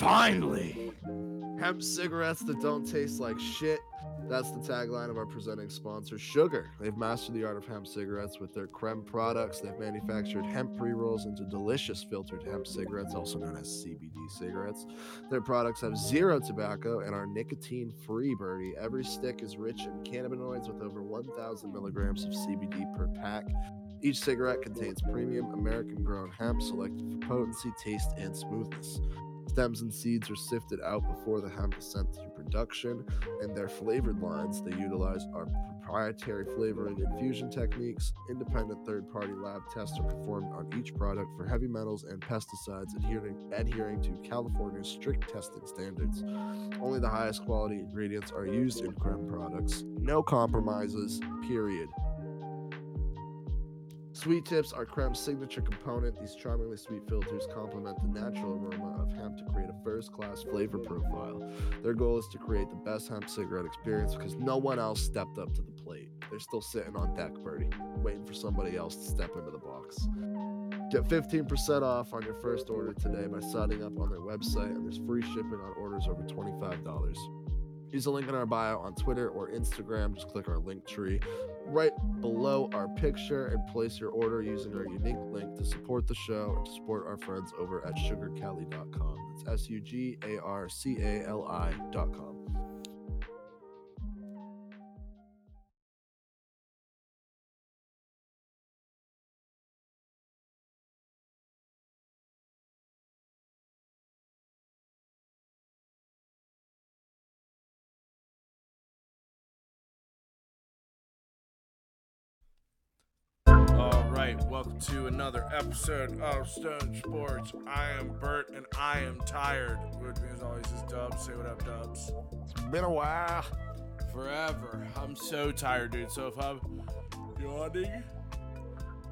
Finally! Hemp cigarettes that don't taste like shit. That's the tagline of our presenting sponsor, Sugar. They've mastered the art of hemp cigarettes with their creme products. They've manufactured hemp pre rolls into delicious filtered hemp cigarettes, also known as CBD cigarettes. Their products have zero tobacco and are nicotine free, Birdie. Every stick is rich in cannabinoids with over 1,000 milligrams of CBD per pack. Each cigarette contains premium American grown hemp selected for potency, taste, and smoothness. Stems and seeds are sifted out before the hemp is sent to production, and their flavored lines they utilize are proprietary flavoring infusion techniques. Independent third party lab tests are performed on each product for heavy metals and pesticides, adhering, adhering to California's strict testing standards. Only the highest quality ingredients are used in creme products. No compromises, period. Sweet tips are Creme's signature component. These charmingly sweet filters complement the natural aroma of hemp to create a first class flavor profile. Their goal is to create the best hemp cigarette experience because no one else stepped up to the plate. They're still sitting on deck, Birdie, waiting for somebody else to step into the box. Get 15% off on your first order today by signing up on their website, and there's free shipping on orders over $25. Use the link in our bio on Twitter or Instagram. Just click our link tree right below our picture and place your order using our unique link to support the show and to support our friends over at sugarcali.com. It's S U G A R C A L I.com. to another episode of Stone Sports. I am Bert and I am tired. With me as always is Dubs. Say what up, Dubs. It's been a while. Forever. I'm so tired, dude. So if I'm yawning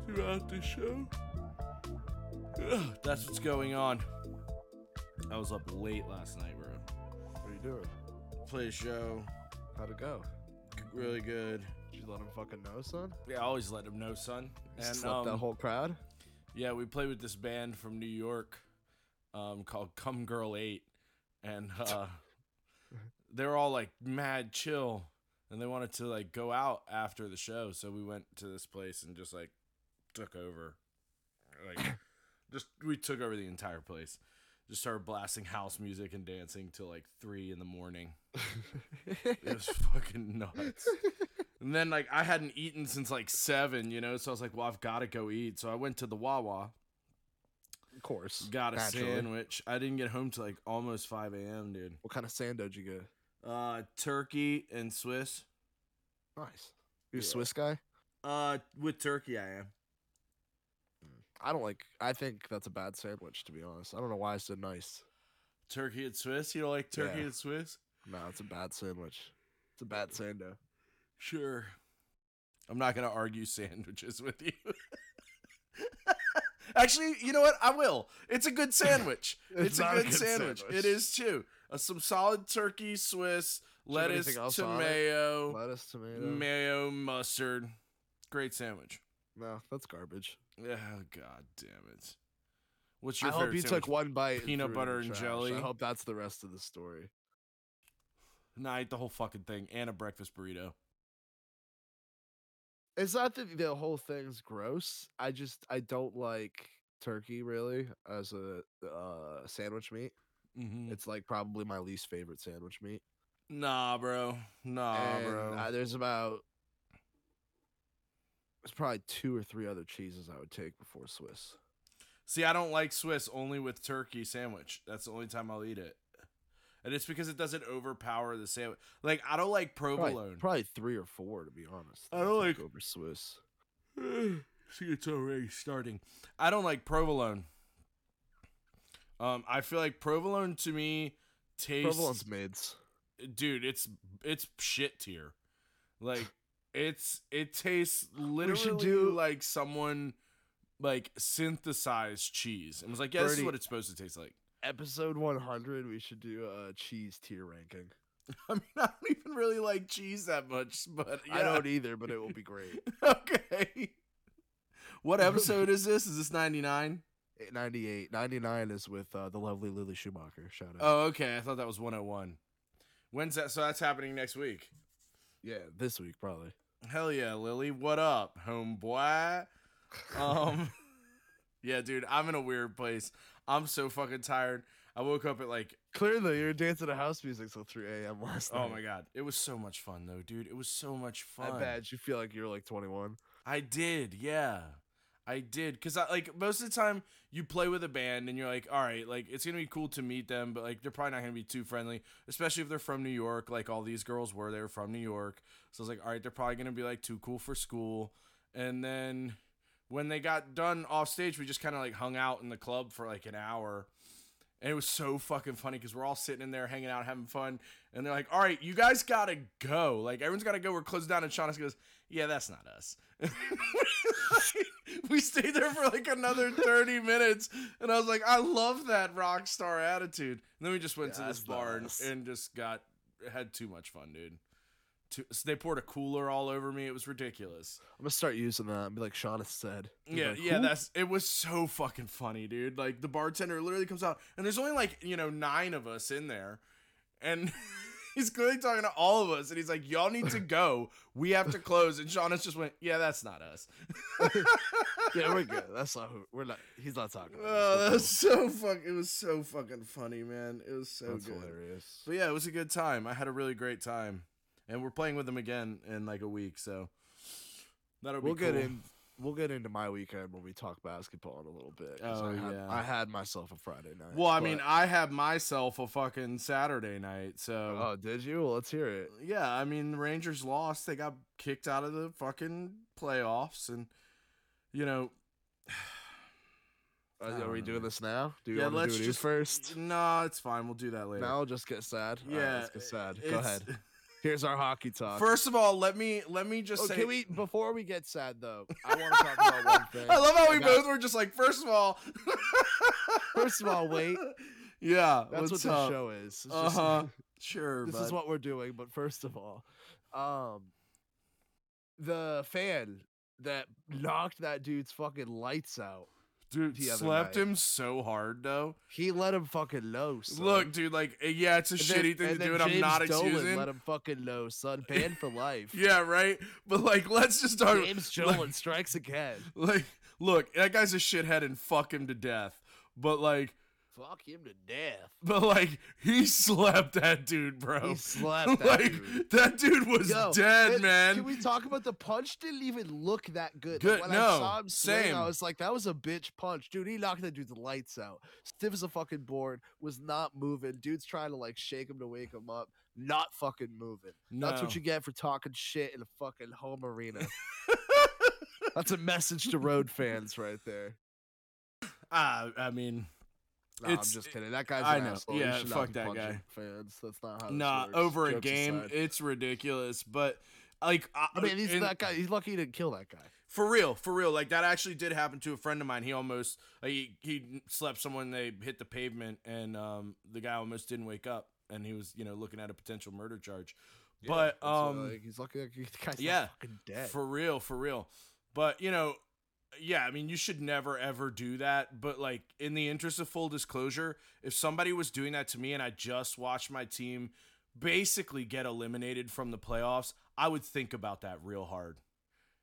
throughout the show, ugh, that's what's going on. I was up late last night, bro. What are you doing? Play a show. How'd it go? Really good. Did you let him fucking know, son? Yeah, I always let him know, son. And that um, whole crowd? Yeah, we played with this band from New York um, called Come Girl 8. And uh, they were all like mad chill. And they wanted to like go out after the show. So we went to this place and just like took over. Like, just we took over the entire place. Just started blasting house music and dancing till like three in the morning. It was fucking nuts. And then like I hadn't eaten since like seven, you know, so I was like, well, I've got to go eat. So I went to the Wawa, Of course. got a naturally. sandwich. I didn't get home till like almost five a.m., dude. What kind of sandwich did you get? Uh, turkey and Swiss. Nice. You a Swiss guy? Uh, with turkey, I am. I don't like. I think that's a bad sandwich, to be honest. I don't know why I said nice. Turkey and Swiss. You don't like turkey Yeah. and Swiss? No, it's a bad sandwich. It's a bad sando. Sure. I'm not gonna argue sandwiches with you. Actually, you know what? I will. It's a good sandwich. It's it's, a not a good, good sandwich. sandwich. It is too. Uh, some solid turkey, Swiss, lettuce, anything else on it? tomato, Lettuce, tomato. mayo, mustard. Great sandwich. no, that's garbage. Oh god damn it. What's I your hope you sandwich? took one bite. Peanut butter and trash. jelly? I hope that's the rest of the story. Nah, I ate the whole fucking thing and a breakfast burrito. It's not that the whole thing's gross. I just I don't like turkey really as a uh, sandwich meat. Mm-hmm. It's like probably my least favorite sandwich meat. Nah, bro. Nah, and bro. uh, there's about there's probably two or three other cheeses I would take before Swiss. See, I don't like Swiss only with turkey sandwich. That's the only time I'll eat it. And it's because it doesn't overpower the sandwich. Like I don't like provolone. probably three or four to be honest. I don't like- over Swiss. See, it's already starting. I don't like provolone. Um, I feel like provolone to me tastes, Provolone's mids. dude. It's it's shit tier. Like it's it tastes literally do- like someone like synthesized cheese and was like, yeah, this is what it's supposed to taste like. Episode 100, we should do a cheese tier ranking. I mean, I don't even really like cheese that much, but yeah. I don't either, but it will be great. okay. What episode is this? Is this 99? 98. 99 is with uh, the lovely Lily Schumacher. Shout out. Oh, okay. I thought that was 101. When's that? So that's happening next week. yeah, this week probably. Hell yeah, Lily. What up, homeboy? Um, yeah, dude, I'm in a weird place. I'm so fucking tired. I woke up at like, Clearly, you're dancing to house music till 3 a.m. last oh night. oh my god, it was so much fun though, dude. It was so much fun. I bet you feel like you're like 21. I did, yeah. I did cuz I like most of the time you play with a band and you're like, "All right, like it's going to be cool to meet them, but like they're probably not going to be too friendly, especially if they're from New York, like all these girls were they were from New York." So I was like, "All right, they're probably going to be like too cool for school." And then when they got done off stage, we just kind of like hung out in the club for like an hour. And it was so fucking funny because we're all sitting in there hanging out, having fun. And they're like, all right, you guys got to go. Like, everyone's got to go. We're closed down. And Shaughnessy goes, yeah, that's not us. we stayed there for like another 30 minutes. And I was like, I love that rock star attitude. And then we just went Yeah, to this bar and, and just got, had too much fun, dude. Too, so they poured a cooler all over me. It was ridiculous. I'm gonna start using that and be like Shauna said. Be Yeah, like, yeah, that's it was so fucking funny, dude. Like the bartender literally comes out and there's only like, you know, 9 of us in there. And he's clearly talking to all of us and he's like, "Y'all need to go. We have to close." And Shauna's just went, "Yeah, that's not us." yeah, we're good. That's not who we're not. He's not talking. About. Oh, We're that was cool. so fuck it was so fucking funny, man. It was so That's good. hilarious. But yeah, it was a good time. I had a really great time. And we're playing with them again in like a week, so that'll be We'll get in. We'll get into my weekend when we talk basketball in a little bit. Oh, I had, yeah. I had myself a Friday night. Well, I mean, I had myself a fucking Saturday night, so oh, did you? Well, let's hear it. yeah, I mean, the Rangers lost. They got kicked out of the fucking playoffs, and you know, are we doing this now? Do you yeah, want to let's do it just first? No, it's fine. We'll do that later. Now I'll just get sad. All right, yeah, let's get sad. Go ahead. Here's our hockey talk. First of all, let me let me just oh, say. can we before we get sad though? I want to talk about one thing. I love how we got- both were just like, first of all. First of all, wait. Yeah, That's what's what the show is. Uh huh. Sure. this bud. is what we're doing. But first of all, um, the fan that knocked that dude's fucking lights out. Dude slept night. him so hard though. He let him fucking know. Son. Look, dude, like uh, yeah, it's a And then- shitty thing to do, then and I'm not Dolan excusing. Let him fucking know, son. Banned for life. Yeah, right. But like, let's just talk. James like- Dolan strikes again. Like, look, that guy's a shithead and fuck him to death. But like, Fuck him to death. but like, he slapped that dude, bro. He slapped that like dude. that dude was Yo, dead, and man. Can we talk about the punch? Didn't even look that good. Good- Like, when no, I saw him swing, same. I was like, that was a bitch punch, dude. He knocked that dude's lights out. Stiff as a fucking board, was not moving. Dude's trying to like shake him to wake him up, not fucking moving. No. That's what you get for talking shit in a fucking home arena. That's a message to road fans right there. Ah, I mean, It's- I'm just kidding. That guy's I know. asshole. Yeah, fuck that guy. Fans, that's not how. Nah, works. over a game, aside. it's ridiculous. But like, I, I mean, he's in- that guy. He's lucky he didn't kill that guy. For real, for real. Like that actually did happen to a friend of mine. He almost like, he he slept someone. They hit the pavement, and um the guy almost didn't wake up, and he was you know looking at a potential murder charge. but That's what, um like, he's lucky. Like, the guy's yeah, dead. for real, for real. But you know, yeah. I mean, you should never ever do that. But like in the interest of full disclosure, if somebody was doing that to me, and I just watched my team basically get eliminated from the playoffs, I would think about that real hard.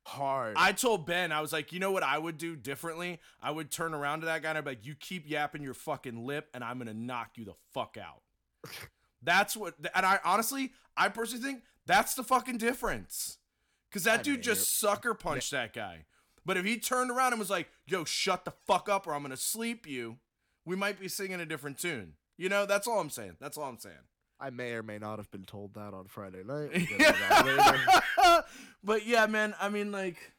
Hard. I told Ben, I was like, you know what I would do differently? I would turn around to that guy and I'd be like, you keep yapping your fucking lip and I'm gonna knock you the fuck out. that's what, and I honestly, I personally think that's the fucking difference. Cause that I dude mean, just sucker punched that guy. But if he turned around and was like, yo, shut the fuck up or I'm gonna sleep you, we might be singing a different tune. You know, that's all I'm saying. That's all I'm saying. I may or may not have been told that on Friday night. We'll get into that later. but yeah, man, I mean like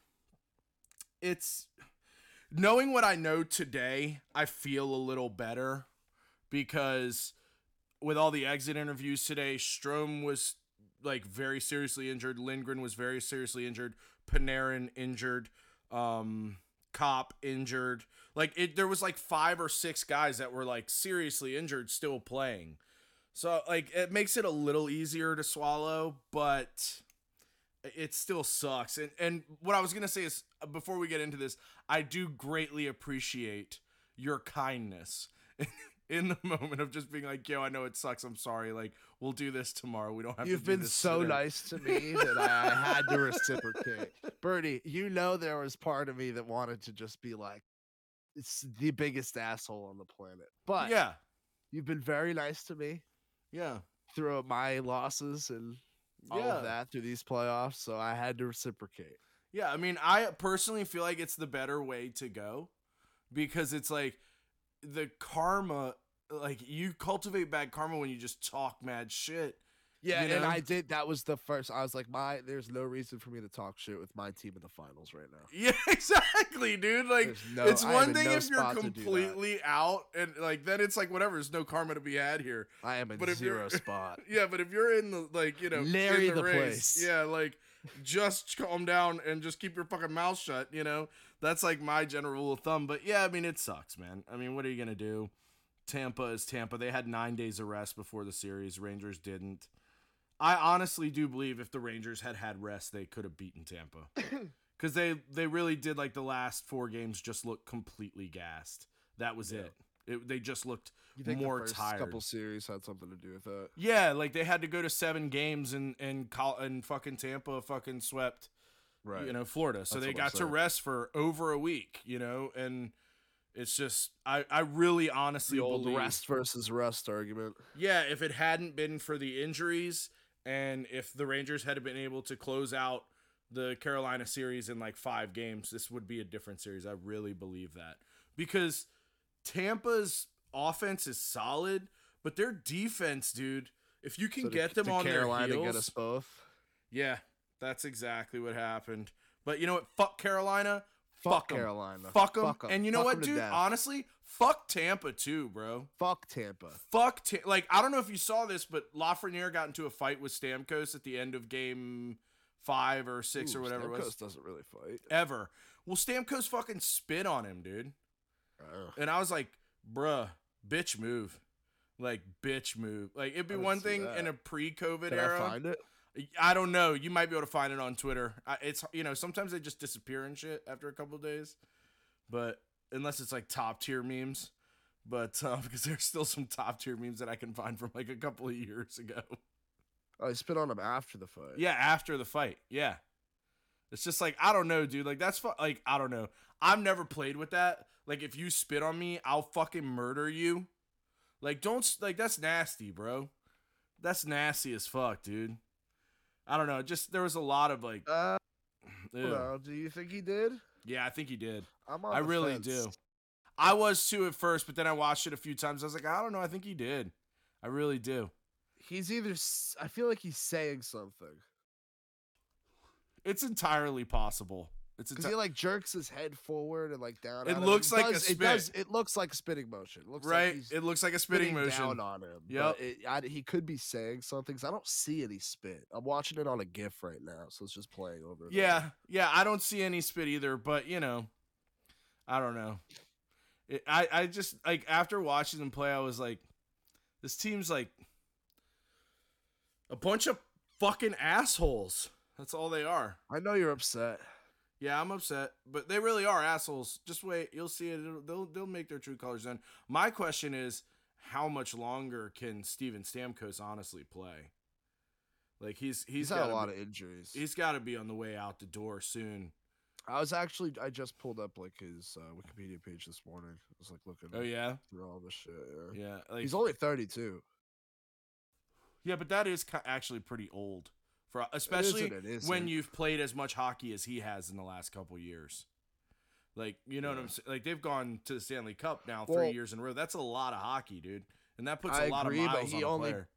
it's knowing what I know today, I feel a little better because with all the exit interviews today, Strome was like very seriously injured, Lindgren was very seriously injured, Panarin injured, um Copp injured. Like it there was like 5 or 6 guys that were like seriously injured still playing. So like it makes it a little easier to swallow, but it still sucks. And and what I was gonna say is before we get into this, I do greatly appreciate your kindness in the moment of just being like, "Yo, I know it sucks. I'm sorry. Like, we'll do this tomorrow. We don't have You've to." do been so today." nice to me that I had to reciprocate. Bernie, you know there was part of me that wanted to just be like, it's the biggest asshole on the planet. But Yeah, you've been very nice to me yeah, through my losses and all yeah. of that through these playoffs, so I had to reciprocate. Yeah, I mean, I personally feel like it's the better way to go because it's like the karma, like you cultivate bad karma when you just talk mad shit. Yeah, You and? I did. That was the first. I was like, my, there's no reason for me to talk shit with my team in the finals right now. Yeah, exactly, dude. Like no- it's one thing no if you're spot to do that. completely out and like then it's like whatever, there's no karma to be had here. I am in But zero spot. Yeah, but if you're in the like, you know, Larry the, the race, place. yeah, like just calm down and just keep your fucking mouth shut, you know? That's like my general rule of thumb. But yeah, I mean it sucks, man. I mean, what are you gonna do? Tampa is Tampa. They had nine days of rest before the series. Rangers didn't. I honestly do believe if the Rangers had had rest, they could have beaten Tampa. Because they they really did like the last four games just look completely gassed. That was Yeah. it. it. They just looked more tired. couple series had something to do with that? yeah, like they had to go to seven games and and Col- and fucking Tampa fucking swept Right. you know Florida, so That's they got to rest for over a week, you know, and it's just I I really honestly the old believe rest versus rest argument. yeah, if it hadn't been for the injuries and if the Rangers had been able to close out the Carolina series in like 5 games, this would be a different series. I really believe that. Because Tampa's offense is solid, but their defense, dude, if you can So get them on Carolina their get us both. yeah, that's exactly what happened. But you know what? Fuck Carolina. Fuck, Fuck. Carolina. Fuck them. 'em. And you know Fuck what, dude? Honestly, fuck Tampa too, bro. Fuck Tampa. Fuck. Ta- like I don't know if you saw this, but Lafreniere got into a fight with Stamkos at the end of game five or six Ooh, or whatever it was. Stamkos doesn't really fight. Ever. Well, Stamkos fucking spit on him, dude. And I was like, bruh, bitch move. Like bitch move. Like it'd be one thing that. in a pre-COVID Did era. I? I don't know. You might be able to find it on Twitter. I, it's you know sometimes they just disappear and shit after a couple days, but unless it's like top tier memes, but uh, because there's still some top tier memes that I can find from like a couple of years ago. Oh, he spit on him after the fight. Yeah, after the fight. Yeah, it's just like I don't know, dude. Like that's fu- like I don't know. I've never played with that. Like if you spit on me, I'll fucking murder you. Like don't like that's nasty, bro. That's nasty as fuck, dude. I don't know. Just there was a lot of like Uh, do you think he did? Yeah, I think he did. I'm on I really fence. do. I was too at first, but then I watched it a few times. I was like, I don't know. I think he did. I really do. He's either. I feel like he's saying something It's entirely possible. It's because he like jerks his head forward and like down. It looks like a does, spit. It does. It looks like a spitting motion. It looks like right. he's It looks like a spitting motion. down on him. Yep. but It, I, he could be saying something. I don't see any spit. I'm watching it on a GIF right now, so it's just playing over. there. Yeah, yeah. I don't see any spit either, but you know, I don't know. It, I I just like after watching them play, I was like, this team's like a bunch of fucking assholes. That's all they are. I know you're upset. Yeah, I'm upset, but they really are assholes. Just wait, you'll see it. It'll- They'll they'll make their true colors then. My question is, how much longer can Steven Stamkos honestly play? Like he's he's, He's, had got a lot of injuries. he's got to be on the way out the door soon. I was actually I just pulled up like his uh, Wikipedia page this morning. I was like looking Oh yeah, through all the shit. Yeah. yeah. Like, He's only 32. yeah, but that is actually pretty old for especially and it when you've played as much hockey as he has in the last couple years. Like you know what I'm saying? Like they've gone to the Stanley Cup now three years in a row. That's a lot of hockey, dude, and that puts a I lot agree, of miles on a only- player.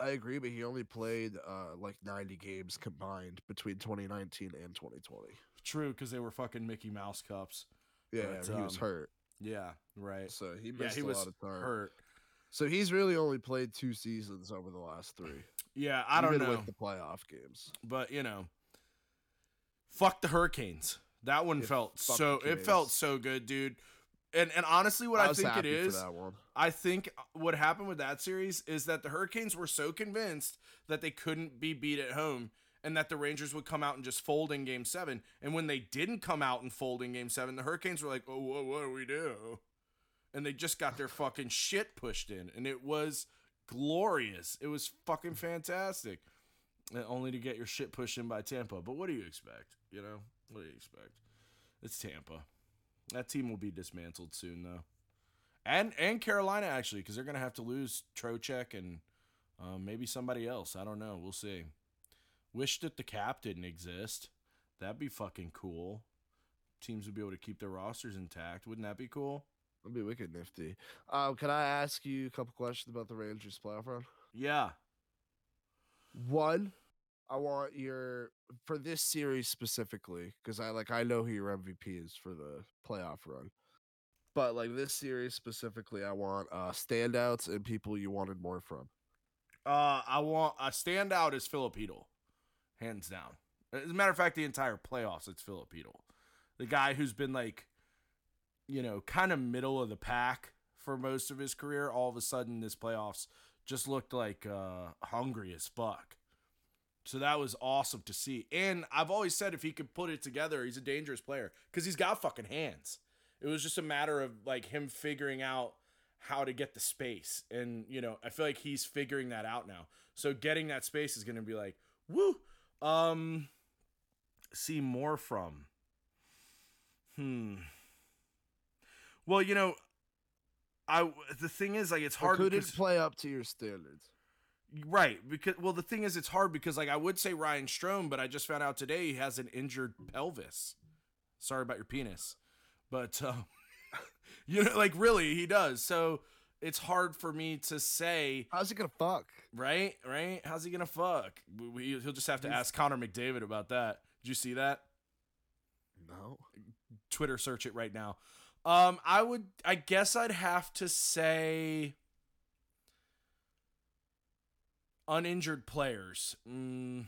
I agree, but he only played uh, like 90 games combined between 2019 and 2020. True, because they were fucking Mickey Mouse cups. Yeah, But, he was um, hurt, Yeah, right. so he Yeah, missed he a was lot of time. hurt. So he's really only played two seasons over the last three. Yeah, I don't know, with the playoff games. but you know, fuck the Hurricanes. That one Yeah, felt so. It felt so good, dude. And and honestly, what I, was think it is. I think what happened with that series is that the Hurricanes were so convinced that they couldn't be beat at home and that the Rangers would come out and just fold in game seven. And when they didn't come out and fold in game seven, the Hurricanes were like, oh, what, what do we do? and they just got their fucking shit pushed in, and it was glorious. It was fucking fantastic. And only to get your shit pushed in by Tampa. But what do you expect? You know, what do you expect? It's Tampa. That team will be dismantled soon, though, and and Carolina actually, because they're gonna have to lose Trocheck and um, maybe somebody else. I don't know. We'll see. Wish that the cap didn't exist. That'd be fucking cool. Teams would be able to keep their rosters intact. Wouldn't that be cool? That'd be wicked nifty. Um, can I ask you a couple questions about the Rangers playoff run? Yeah. One, I want your for this series specifically because I like I know who your MVP is for the playoff run, but like this series specifically, I want uh standouts and people you wanted more from. Uh, I want a standout is Filipino, hands down. As a matter of fact, the entire playoffs, it's Filipino, the guy who's been like, you know, kind of middle of the pack for most of his career. All of a sudden, this playoffs just looked like uh, hungry as fuck. So that was awesome to see. And I've always said if he could put it together, he's a dangerous player because he's got fucking hands. It was just a matter of like him figuring out how to get the space. And, you know, I feel like he's figuring that out now. So getting that space is going to be like, woo. Um, see more from. Hmm. Well, you know, I the thing is like it's hard couldn't play up to your standards. Right, because well, the thing is, it's hard because like I would say Ryan Strome, but I just found out today he has an injured pelvis. Sorry about your penis, but uh, you know, like really, he does. So it's hard for me to say, How's he gonna fuck? right? Right? How's he gonna fuck? We, we, he'll just have to He's- ask Connor McDavid about that. Did you see that? No. Twitter search it right now. Um, I would, I guess I'd have to say uninjured players. Mm,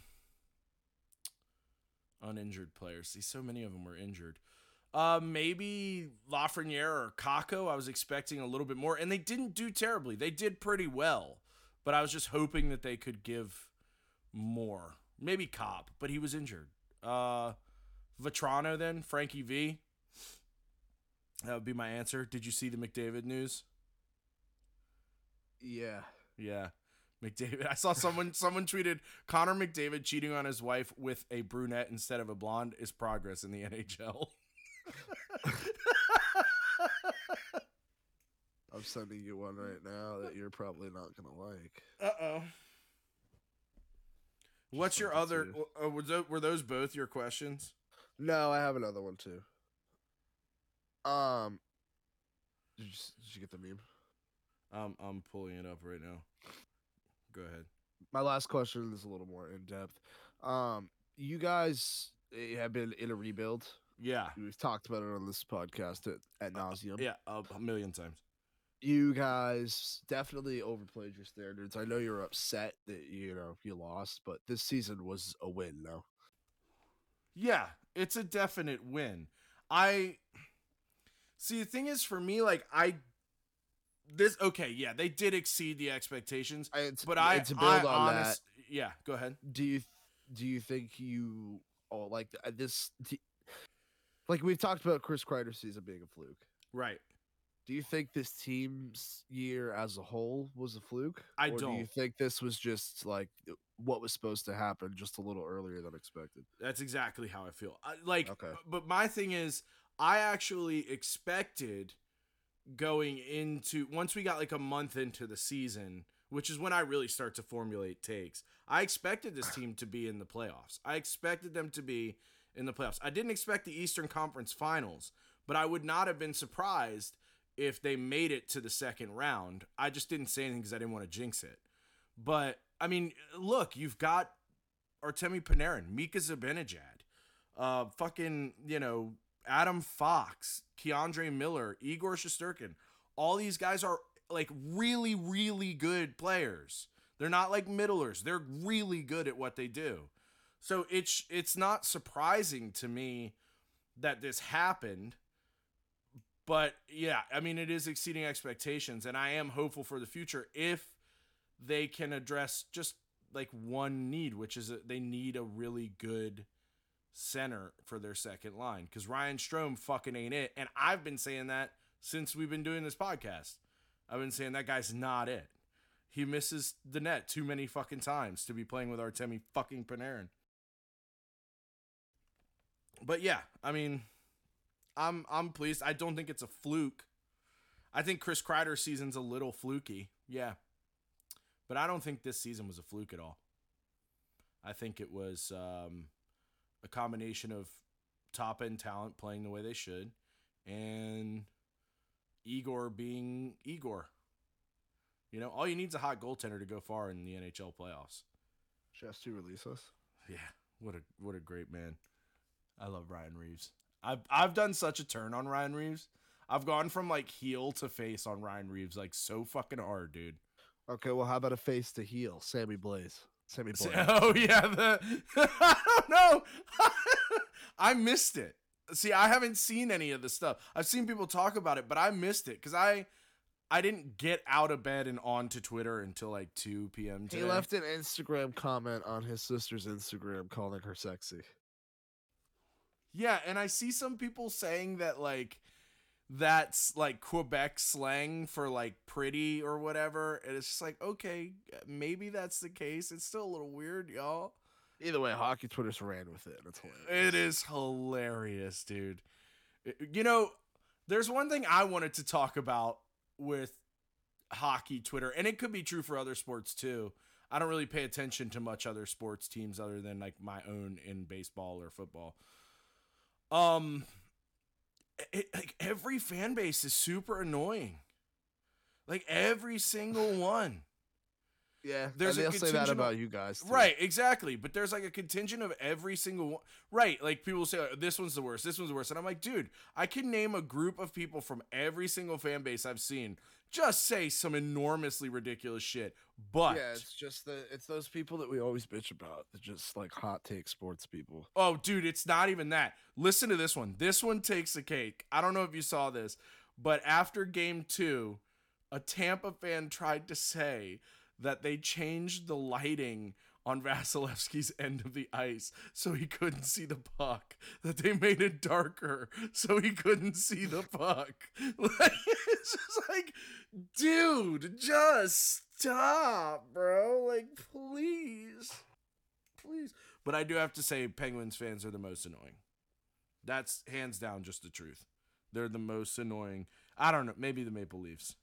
uninjured players. See, so many of them were injured. Uh, maybe Lafreniere or Kakko. I was expecting a little bit more, and they didn't do terribly. They did pretty well, but I was just hoping that they could give more. Maybe Copp, but he was injured. Uh, Vatrano then Frankie V. That would be my answer. Did you see the McDavid news? Yeah. Yeah. McDavid. I saw someone someone tweeted Connor McDavid cheating on his wife with a brunette instead of a blonde is progress in the NHL. I'm sending you one right now that you're probably not gonna like. Uh-oh. What's your other uh, were those both your questions? No, I have another one too. Um, did you, did you get the meme? Um I'm pulling it up right now. Go ahead. My last question is a little more in depth. Um, you guys eh, have been in a rebuild. Yeah. We've talked about it on this podcast at, at nauseum. Yeah, a, a million times. You guys definitely overplayed your standards. I know you're upset that you know you lost, but this season was a win. No, Yeah, it's a definite win. I see the thing is for me, like I this okay, yeah, they did exceed the expectations, but I to build I on honest, yeah, go ahead. do you do you think you oh like uh, this? t- Like we've talked about Chris Kreider's season being a fluke. Right. Do you think this team's year as a whole was a fluke? I or Do you don't. think this was just like what was supposed to happen, just a little earlier than expected? That's exactly how I feel. I, like, Okay. but my thing is, I actually expected going into once we got like a month into the season, which is when I really start to formulate takes. I expected this team to be in the playoffs. I expected them to be in the playoffs. I didn't expect the Eastern Conference Finals, but I would not have been surprised if they made it to the second round. I just didn't say anything because I didn't want to jinx it. But I mean, look, you've got Artemi Panarin, Mika Zibanejad, uh, fucking, you know, Adam Fox, K'Andre Miller, Igor Shesterkin. All these guys are like really, really good players. They're not like middlers. They're really good at what they do. So it's it's not surprising to me that this happened. But yeah, I mean it is exceeding expectations and I am hopeful for the future if they can address just like one need, which is that they need a really good center for their second line because Ryan Strome fucking ain't it, and I've been saying that since we've been doing this podcast. I've been saying that guy's not it. He misses the net too many fucking times to be playing with Artemi fucking Panarin. But yeah, I mean, I'm I'm pleased. I don't think it's a fluke. I think Chris Kreider's season's a little fluky. Yeah. But I don't think this season was a fluke at all. I think it was um, a combination of top end talent playing the way they should and Igor being Igor. You know, all you need is a hot goaltender to go far in the NHL playoffs. Just to release us. Yeah, what a what a great man. I love Ryan Reaves. I've I've done such a turn on Ryan Reaves. I've gone from like heel to face on Ryan Reaves like so fucking hard, dude. Okay, well, how about a face to heel? Sammy Blais. Sammy Blais. Oh yeah, the I don't know. I missed it. See, I haven't seen any of the stuff. I've seen people talk about it, but I missed it because I I didn't get out of bed and onto Twitter until like 2 p.m. Today. He left an Instagram comment on his sister's Instagram calling her sexy. Yeah, and I see some people saying that like that's like Quebec slang for like pretty or whatever. And it's just like, okay, maybe that's the case. It's still a little weird, y'all. Either way, hockey Twitter's ran with it. It's hilarious. It is hilarious, dude. You know, there's one thing I wanted to talk about with hockey Twitter, and it could be true for other sports too. I don't really pay attention to much other sports teams other than like my own in baseball or football. Um, it, like every fan base is super annoying. Like every single one. Yeah, There's and a they'll say that about you guys. too. Right, exactly. But there's like a contingent of every single one. Right, like people say "Oh, this one's the worst, this one's the worst, and I'm like, dude, I can name a group of people from every single fan base I've seen just say some enormously ridiculous shit. But Yeah, it's just the it's those people that we always bitch about. They're just like hot take sports people. oh, dude, it's not even that. Listen to this one. This one takes a cake. I don't know if you saw this, but after game two, a Tampa fan tried to say that they changed the lighting on Vasilevskiy's end of the ice so he couldn't see the puck. That they made it darker so he couldn't see the puck. Like, it's just like, dude, just stop, bro. Like, please. Please. But I do have to say, Penguins fans are the most annoying. That's hands down just the truth. They're the most annoying. I don't know. Maybe the Maple Leafs.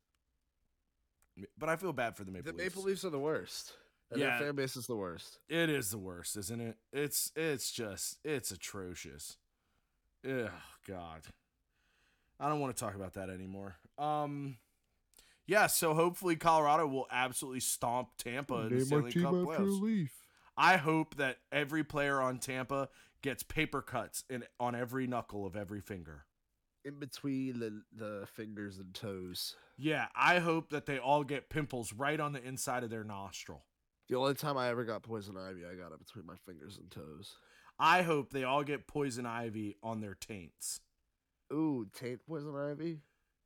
But I feel bad for the Maple The Leafs. The Maple Leafs are the worst. And Yeah. their fan base is the worst. It is the worst, isn't it? It's it's just it's atrocious. Ugh, God. I don't want to talk about that anymore. Um yeah, so hopefully Colorado will absolutely stomp Tampa in the Stanley Cup playoffs. Leaf. I hope that every player on Tampa gets paper cuts in on every knuckle of every finger. In between the, the fingers and toes. Yeah, I hope that they all get pimples right on the inside of their nostril. The only time I ever got poison ivy, I got it between my fingers and toes. I hope they all get poison ivy on their taints. Ooh, taint poison ivy.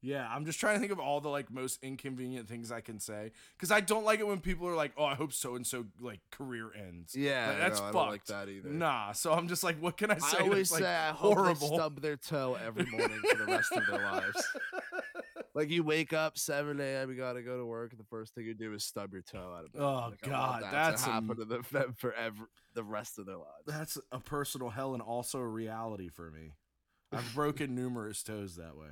Yeah, I'm just trying to think of all the like most inconvenient things I can say because I don't like it when people are like, "Oh, I hope so and so like career ends." Yeah, Like, that's no, I fucked. don't like that either. Nah, so I'm just like, what can I say? I always that's, like, say I hope they stub their toe every morning for the rest of their lives. Like you wake up 7 a.m., you gotta go to work, and the first thing you do is stub your toe out of bed. Oh, Like, God, that that's to a- happen to them them for ever the rest of their lives. That's a personal hell and also a reality for me. I've broken numerous toes that way.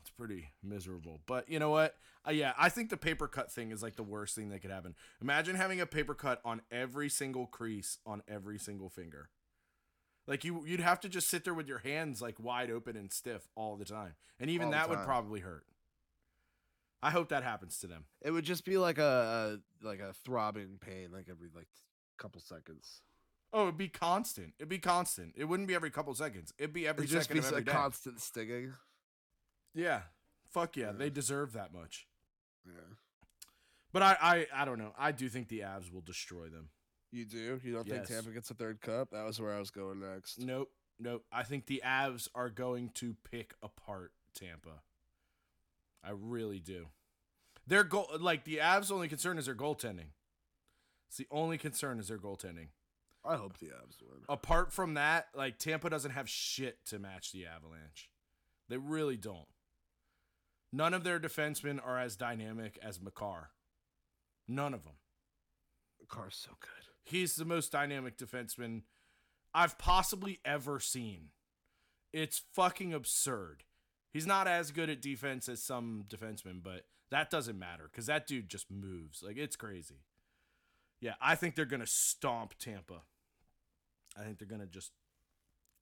It's pretty miserable. But you know what? Uh, yeah, I think the paper cut thing is like the worst thing that could happen. Imagine having a paper cut on every single crease on every single finger. Like you you'd have to just sit there with your hands like wide open and stiff all the time. And even All that would probably hurt. I hope that happens to them. It would just be like a, a like a throbbing pain, like every like couple seconds. Oh, it'd be constant. It'd be constant. It wouldn't be every couple seconds. It'd be every It'd just second be of a every constant stinging. Yeah. Fuck yeah, Yeah. they deserve that much. Yeah. But I, I I don't know. I do think the Avs will destroy them. You do? You don't Yes. think Tampa gets a third cup? That was where I was going next. Nope. Nope. I think the Avs are going to pick apart Tampa. I really do. Their goal like the Avs only concern is their goaltending. It's the only concern is their goaltending. I hope the Avs win. Apart from that, like Tampa doesn't have shit to match the Avalanche. They really don't. None of their defensemen are as dynamic as Makar. None of them. Car's so good. He's the most dynamic defenseman I've possibly ever seen. It's fucking absurd. He's not as good at defense as some defensemen, but that doesn't matter because that dude just moves. Like, it's crazy. Yeah, I think they're going to stomp Tampa. I think they're going to just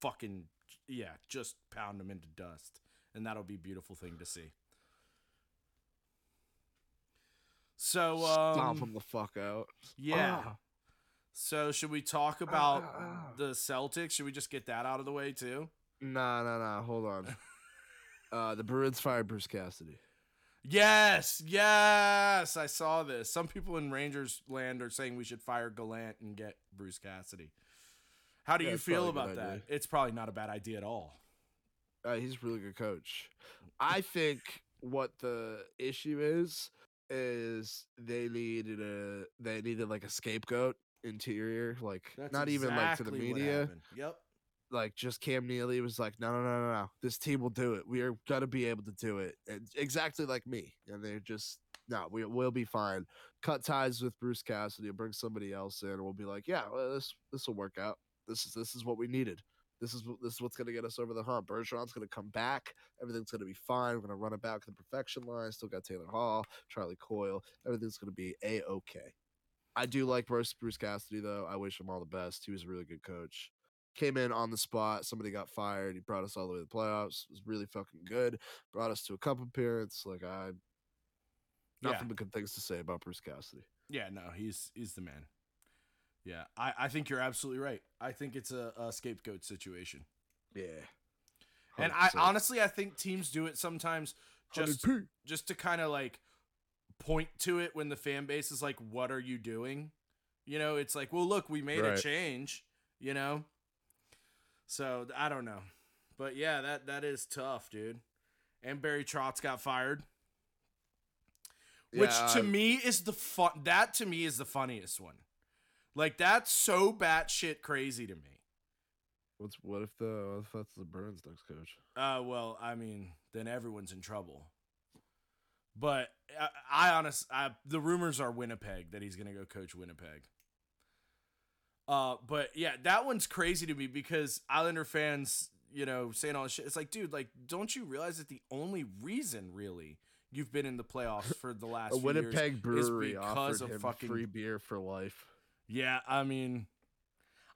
fucking, yeah, just pound them into dust. And that'll be a beautiful thing to see. So, um, Stomp him the fuck out. yeah. Ah. So should we talk about ah, ah. the Celtics? Should we just get that out of the way too? Nah, nah, nah. Hold on. uh, the Bruins fired Bruce Cassidy. Yes, yes, I saw this. Some people in Rangers land are saying we should fire Gallant and get Bruce Cassidy. How do Yeah, you feel about that? idea. It's probably not a bad idea at all. Uh, he's a really good coach. I think what the issue is is they needed a they needed like a scapegoat interior, like not even like to the exactly what media. happened. Yep. Like just Cam Neely was like, no, no, no, no, no. This team will do it. We are gonna be able to do it. And exactly like me. And they're just no, we will be fine. Cut ties with Bruce Cassidy and bring somebody else in. And we'll be like, yeah, well, this this will work out. This is this is what we needed. This is this is what's gonna get us over the hump. Bergeron's gonna come back. Everything's gonna be fine. We're gonna run it back to the perfection line. Still got Taylor Hall, Charlie Coyle. Everything's gonna be a okay. I do like Bruce Bruce Cassidy though. I wish him all the best. He was a really good coach. Came in on the spot. Somebody got fired. He brought us all the way to the playoffs. Was really fucking good. Brought us to a cup appearance. Like I, nothing Yeah. but good things to say about Bruce Cassidy. Yeah, no, he's he's the man. Yeah, I, I think you're absolutely right. I think it's a, a scapegoat situation. Yeah. And I honestly I think teams do it sometimes just 100p. just to kind of like point to it when the fan base is like, "What are you doing?" You know, it's like, "Well, look, we made a change." You know, so I don't know, but yeah, that that is tough, dude. And Barry Trotz got fired, which Yeah, to I- me is the fun. That to me is the funniest one. Like that's so batshit crazy to me. What's what if the what if that's the Bruins next coach? Uh, well, I mean, then everyone's in trouble. But I, I honest, I, the rumors are Winnipeg that he's gonna go coach Winnipeg. Uh, but yeah, that one's crazy to me because Islander fans, you know, saying all this shit. It's like, dude, like, don't you realize that the only reason really you've been in the playoffs for the last A Winnipeg brewery because offered of him fucking free beer for life. yeah, I mean,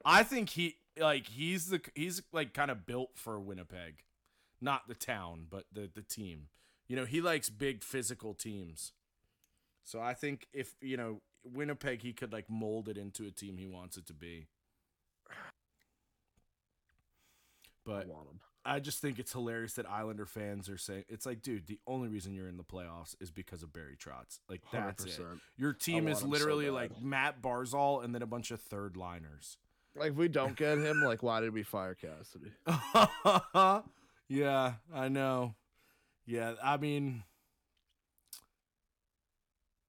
I think he like he's the he's like kind of built for Winnipeg, not the town, but the the team. You know, he likes big physical teams. So I think if you know Winnipeg, he could like mold it into a team he wants it to be. I But him. I just think it's hilarious that Islander fans are saying it's like, dude, the only reason you're in the playoffs is because of Barry Trotz. Like that's it. Your team is him so literally like Matt Barzal and then a bunch of third liners. Like if we don't get him, like why did we fire Cassidy? yeah, I know. Yeah, I mean,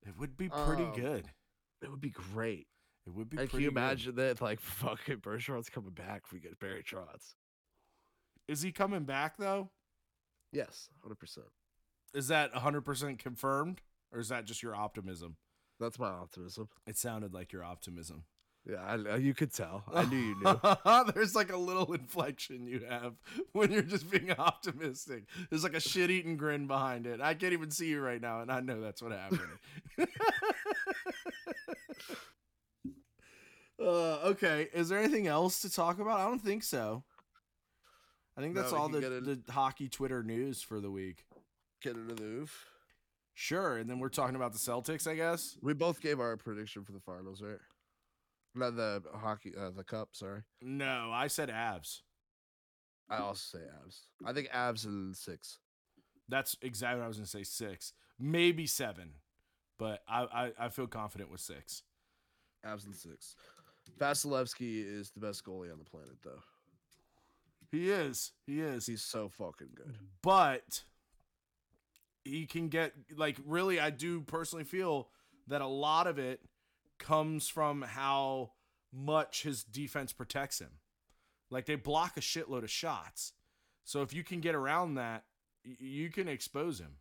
it would be pretty Um, good. It would be great. It would be Like, can you good. imagine that? Like fucking Bergeron's coming back if we get Barry Trotz. Is he coming back though? Yes, hundred percent. Is that 100% confirmed or is that just your optimism? That's my optimism. It sounded like your optimism. Yeah, I, you could tell. I knew you knew. There's like a little inflection you have when you're just being optimistic. There's like a shit eating grin behind it. I can't even see you right now, and I know that's what happened. uh, okay, is there anything else to talk about? I don't think so. I think that's No, all the, the hockey Twitter news for the week. Get into the oof. Sure, and then we're talking about the Celtics, I guess. We both gave our prediction for the finals, right? Not the hockey, uh, the cup. Sorry, No, I said Avs. I also say Avs. I think Avs and six. That's exactly what I was gonna say. Six, maybe seven, but I I, I feel confident with six. Avs and six. Vasilevskiy is the best goalie on the planet, though. He is. He is. He's so fucking good. But he can get like really I do personally feel that a lot of it comes from how much his defense protects him. Like they block a shitload of shots. So if you can get around that you can expose him.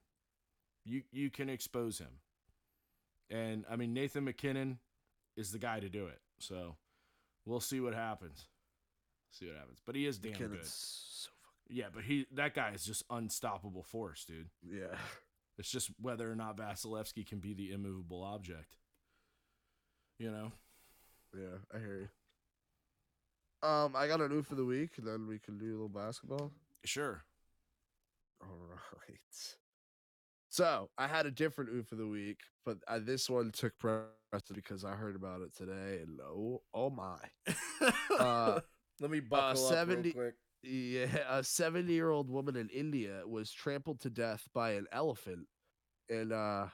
You you can expose him. And I mean Nathan MacKinnon is the guy to do it. So we'll see what happens. See what happens. But he is damn good. McKinnon's so Yeah, but he that guy is just unstoppable force, dude. yeah. It's just whether or not Vasilevskiy can be the immovable object. You know? Yeah, I hear you. Um, I got a new for the week, and then we can do a little basketball. Sure. All right. So I had a different oof of the week, but uh, this one took precedence because I heard about it today, and oh, oh my! Uh, Let me buckle up real quick. Yeah, a 70 year old woman in India was trampled to death by an elephant, and uh,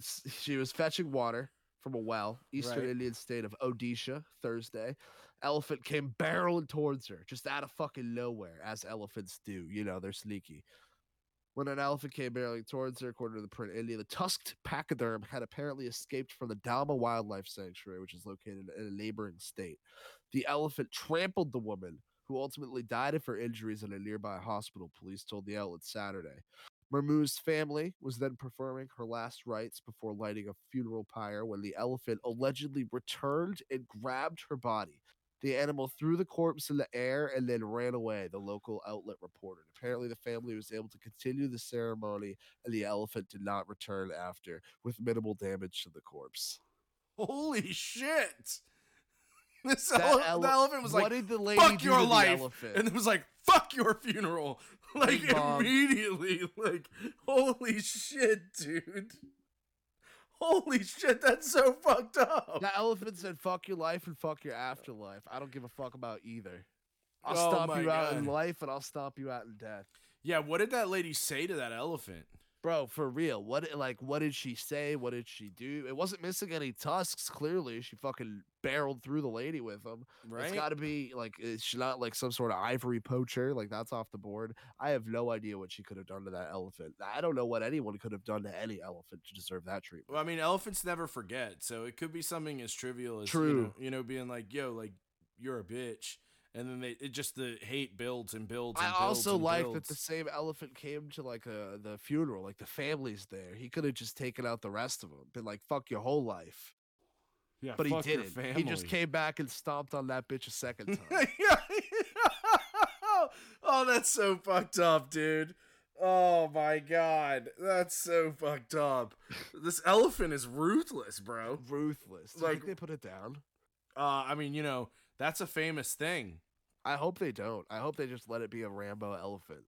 she was fetching water from a well, eastern Right. Indian state of Odisha, Thursday. Elephant came barreling towards her, just out of fucking nowhere, as elephants do. You know, they're sneaky. When an elephant came barreling towards her, according to the print India, the tusked pachyderm had apparently escaped from the Dalma Wildlife Sanctuary, which is located in a neighboring state. The elephant trampled the woman, who ultimately died of her injuries in a nearby hospital, police told the outlet Saturday. Murmu's family was then performing her last rites before lighting a funeral pyre when the elephant allegedly returned and grabbed her body. The animal threw the corpse in the air and then ran away, the local outlet reported. Apparently, the family was able to continue the ceremony, and the elephant did not return after, with minimal damage to the corpse. Holy shit! This That ele- the elephant was what like, did the lady "Fuck your to the life," elephant? and it was like, "Fuck your funeral!" Like bomb. immediately, like, holy shit, dude! Holy shit, that's so fucked up. That elephant said, "Fuck your life and fuck your afterlife." I don't give a fuck about either. I'll Oh stomp my you out in life and I'll stop you out in death, Yeah, what did that lady say to that elephant? Bro. For real. What like what did she say? What did she do? It wasn't missing any tusks. Clearly, she fucking barreled through the lady with them. Right? It's got to be like eh, it's not like some sort of ivory poacher. Like that's off the board. I have no idea what she could have done to that elephant. I don't know what anyone could have done to any elephant to deserve that treatment. Well, I mean, elephants never forget, so it could be something as trivial as You, True. know, you know, being like, "Yo, like you're a bitch," and then they it just the hate builds and builds. And I builds also and like that the same elephant came to like uh, the funeral, like the family's there. He could have just taken out the rest of them, been like "fuck your whole life," yeah, but he fuck your didn't. He just came back and stomped on that bitch a second time. Oh, that's so fucked up, dude. Oh my god, that's so fucked up. This elephant is ruthless, bro. Ruthless. Do you Like- think they put it down? Uh, I mean, you know, that's a famous thing. I hope they don't. I hope they just let it be a Rambo elephant.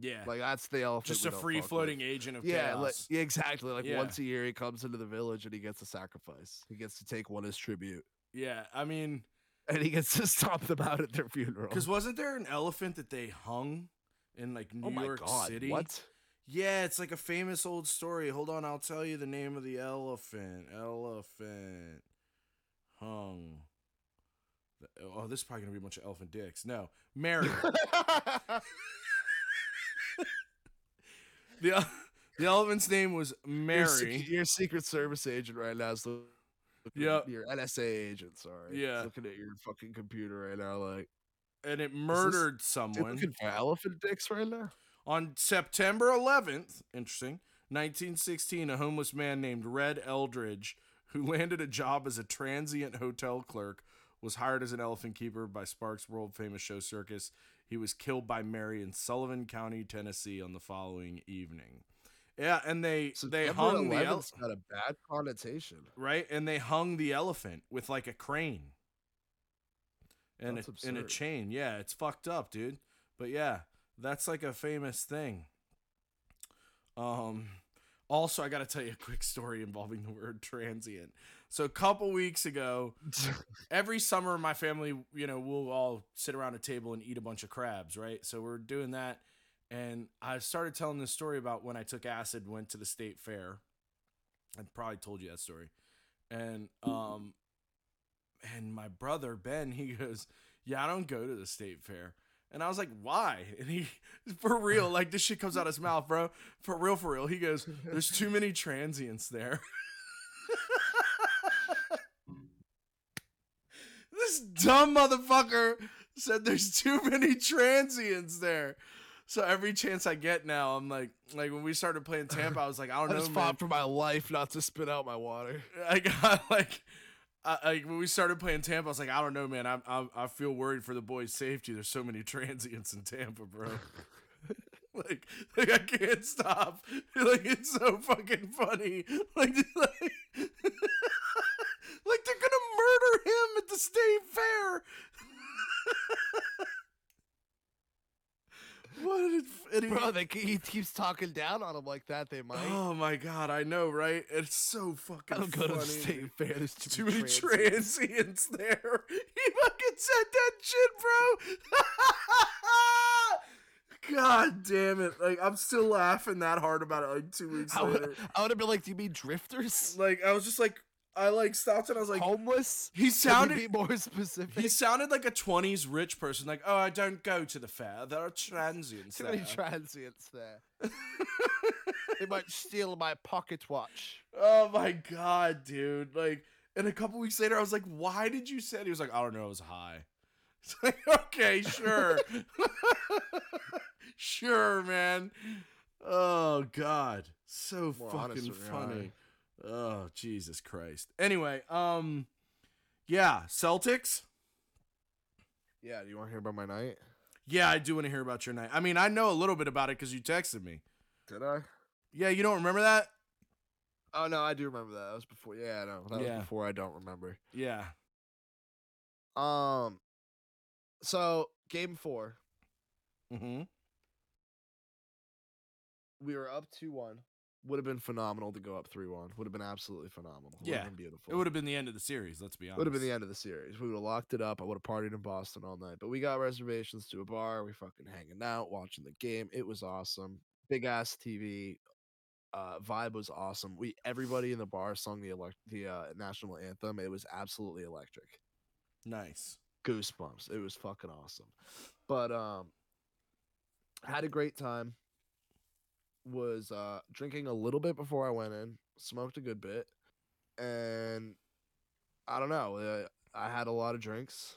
Yeah, Like that's the elephant. just a free fuck with. floating agent of Yeah, chaos. like, yeah, exactly. Like Yeah. once a year, he comes into the village and he gets a sacrifice. He gets to take one as tribute, yeah, I mean, and he gets to stomp them out at their funeral. because wasn't there an elephant that they hung in like oh New oh my York god, City? what? Yeah, it's like a famous old story. Hold on, I'll tell you the name of the elephant. Elephant hung. Oh, this is probably gonna be a bunch of elephant dicks. No, Mary. the the elephant's name was Your, Mary. your Secret Service agent right now is looking. Yep. Your NSA agent, sorry. Yeah. Looking at your fucking computer right now, like. and it murdered Is someone looking for elephant dicks right now? on September 11th. Interesting. 1916, a homeless man named Red Eldridge, who landed a job as a transient hotel clerk, was hired as an elephant keeper by Sparks' world famous show Circus. He was killed by Mary in Sullivan County, Tennessee, on the following evening. Yeah, and they so they September hung the 11th's ele- got a bad connotation. right, and they hung the elephant with like a crane and That's a, and a chain. Yeah, it's fucked up, dude. But yeah, that's like a famous thing. Um, also, I got to tell you a quick story involving the word transient. So a couple weeks ago, every summer my family, you know, we'll all sit around a table and eat a bunch of crabs, right? So we're doing that, and I started telling this story about when I took acid, went to the state fair. I probably told you that story, and um, and my brother Ben, he goes, "Yeah, I don't go to the state fair." And I was like, "Why?" And he, for real, like this shit comes out his mouth, bro. For real, for real. He goes, "There's too many transients there." this dumb motherfucker said there's too many transients there. so every chance I get now, I'm like, like when we started playing Tampa, I was like, I don't I know, just fought for my life not to spit out my water. I got like, I, like when we started playing Tampa, I was like, I don't know, man. I, I I feel worried for the boys' safety. There's so many transients in Tampa, bro. like, like I can't stop. Like it's so fucking funny. Like, like, like they're gonna murder him at the state fair. What he- Bro, they, he keeps talking down on him like that. They might. Oh my god, I know, right? It's so fucking I don't go to the funny. state fair. There's too, Too many transients. transients there. He fucking said that shit, bro. God damn it! Like I'm still laughing that hard about it. Like two weeks I later, I would have been like, "Do you mean drifters? like I was just like, I like stopped and I was like, Homeless? he sounded. be more specific. He sounded like a 20s rich person, like, oh, I don't go to the fair. There are transients too there. many transients there. they might steal my pocket watch. oh my god, dude! Like, and a couple weeks later, I was like, "Why did you say?" it?" He was like, "I don't know. I was high." It's like, okay, sure, sure, man. Oh god, so More fucking funny. Oh Jesus Christ. Anyway, um, yeah, Celtics. Yeah, do you want to hear about my night? Yeah, I do want to hear about your night. I mean, I know a little bit about it because you texted me. Did I? Yeah, you don't remember that? Oh no, I do remember that. That was before. Yeah, no, that Yeah. was before. I don't remember. Yeah. Um, so game four, Mm-hmm. we were up two one. Would have been phenomenal to go up three one. Would have been absolutely phenomenal. Would Yeah, have been beautiful. It would have been the end of the series. Let's be honest. Would have been the end of the series. We would have locked it up. I would have partied in Boston all night. But we got reservations to a bar. We fucking hanging out, watching the game. It was awesome. Big ass TV. Uh, vibe was awesome. We everybody in the bar sung the elect- the uh, national anthem. It was absolutely electric. Nice. Goosebumps. It was fucking awesome. But um, had a great time. Was uh drinking a little bit before I went in. Smoked a good bit, and I don't know. Uh, I had a lot of drinks,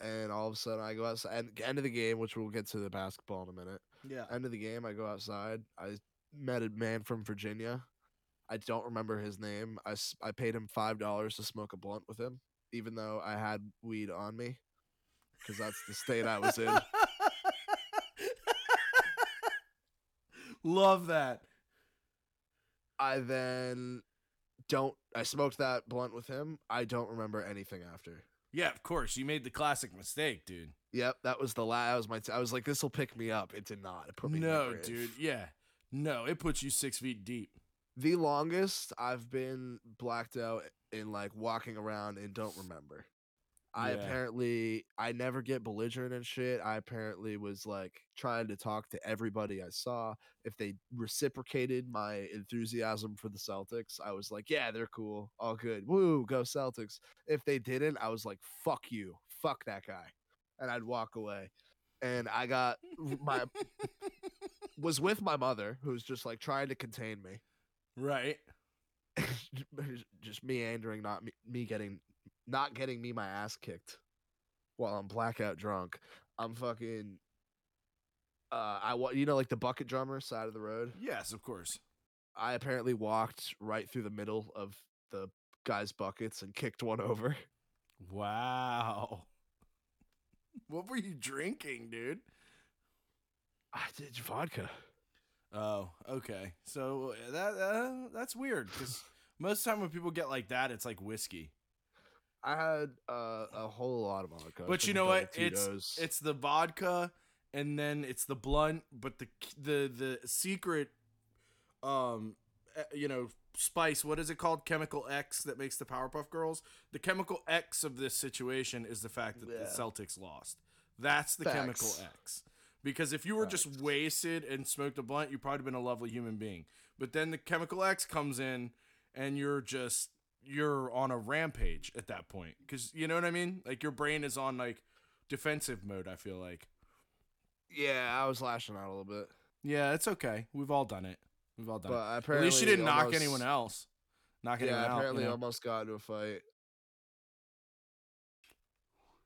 and all of a sudden I go outside. And end of the game, which we'll get to the basketball in a minute. Yeah. End of the game, I go outside. I met a man from Virginia. I don't remember his name. I, I paid him five dollars to smoke a blunt with him, even though I had weed on me, because that's the state I was in. Love that. I then don't. I smoked that blunt with him. I don't remember anything after. Yeah, of course. You made the classic mistake, dude. Yep, that was the last. That was my. T- I was like, this will pick me up. It did not. It put me. No, dude. Yeah. No, it puts you six feet deep. The longest I've been blacked out in like walking around and don't remember. I Yeah. apparently I never get belligerent and shit. I apparently was like trying to talk to everybody I saw. If they reciprocated my enthusiasm for the Celtics, I was like, yeah, they're cool. All good. Woo, go Celtics. If they didn't, I was like, fuck you. Fuck that guy. And I'd walk away. And I got my was with my mother who's just like trying to contain me. right. just meandering, not me, me getting, not getting me my ass kicked while I'm blackout drunk. I'm fucking. Uh, I want you know like the bucket drummer side of the road. Yes, of course. I apparently walked right through the middle of the guy's buckets and kicked one over. Wow. What were you drinking, dude? I did vodka. Oh, okay. So uh, that uh, that's weird because most of the time when people get like that, it's like whiskey. I had uh, a whole lot of vodka. But you know what? It's Tito's. it's the vodka, and then it's the blunt. But the the the secret, um, uh, you know, spice. What is it called? Chemical X that makes the Powerpuff Girls. The chemical X of this situation is the fact that Yeah. the Celtics lost. That's the chemical X. Because if you were just wasted and smoked a blunt, you'd probably been a lovely human being. But then the chemical X comes in, and you're just you're on a rampage at that point. Because you know what I mean? Like your brain is on like defensive mode. I feel like. yeah, I was lashing out a little bit, Yeah, it's okay. We've all done it. We've all done but it. I At apparently least you didn't knock anyone else. Knock anyone Yeah, out. apparently you know? almost got into a fight.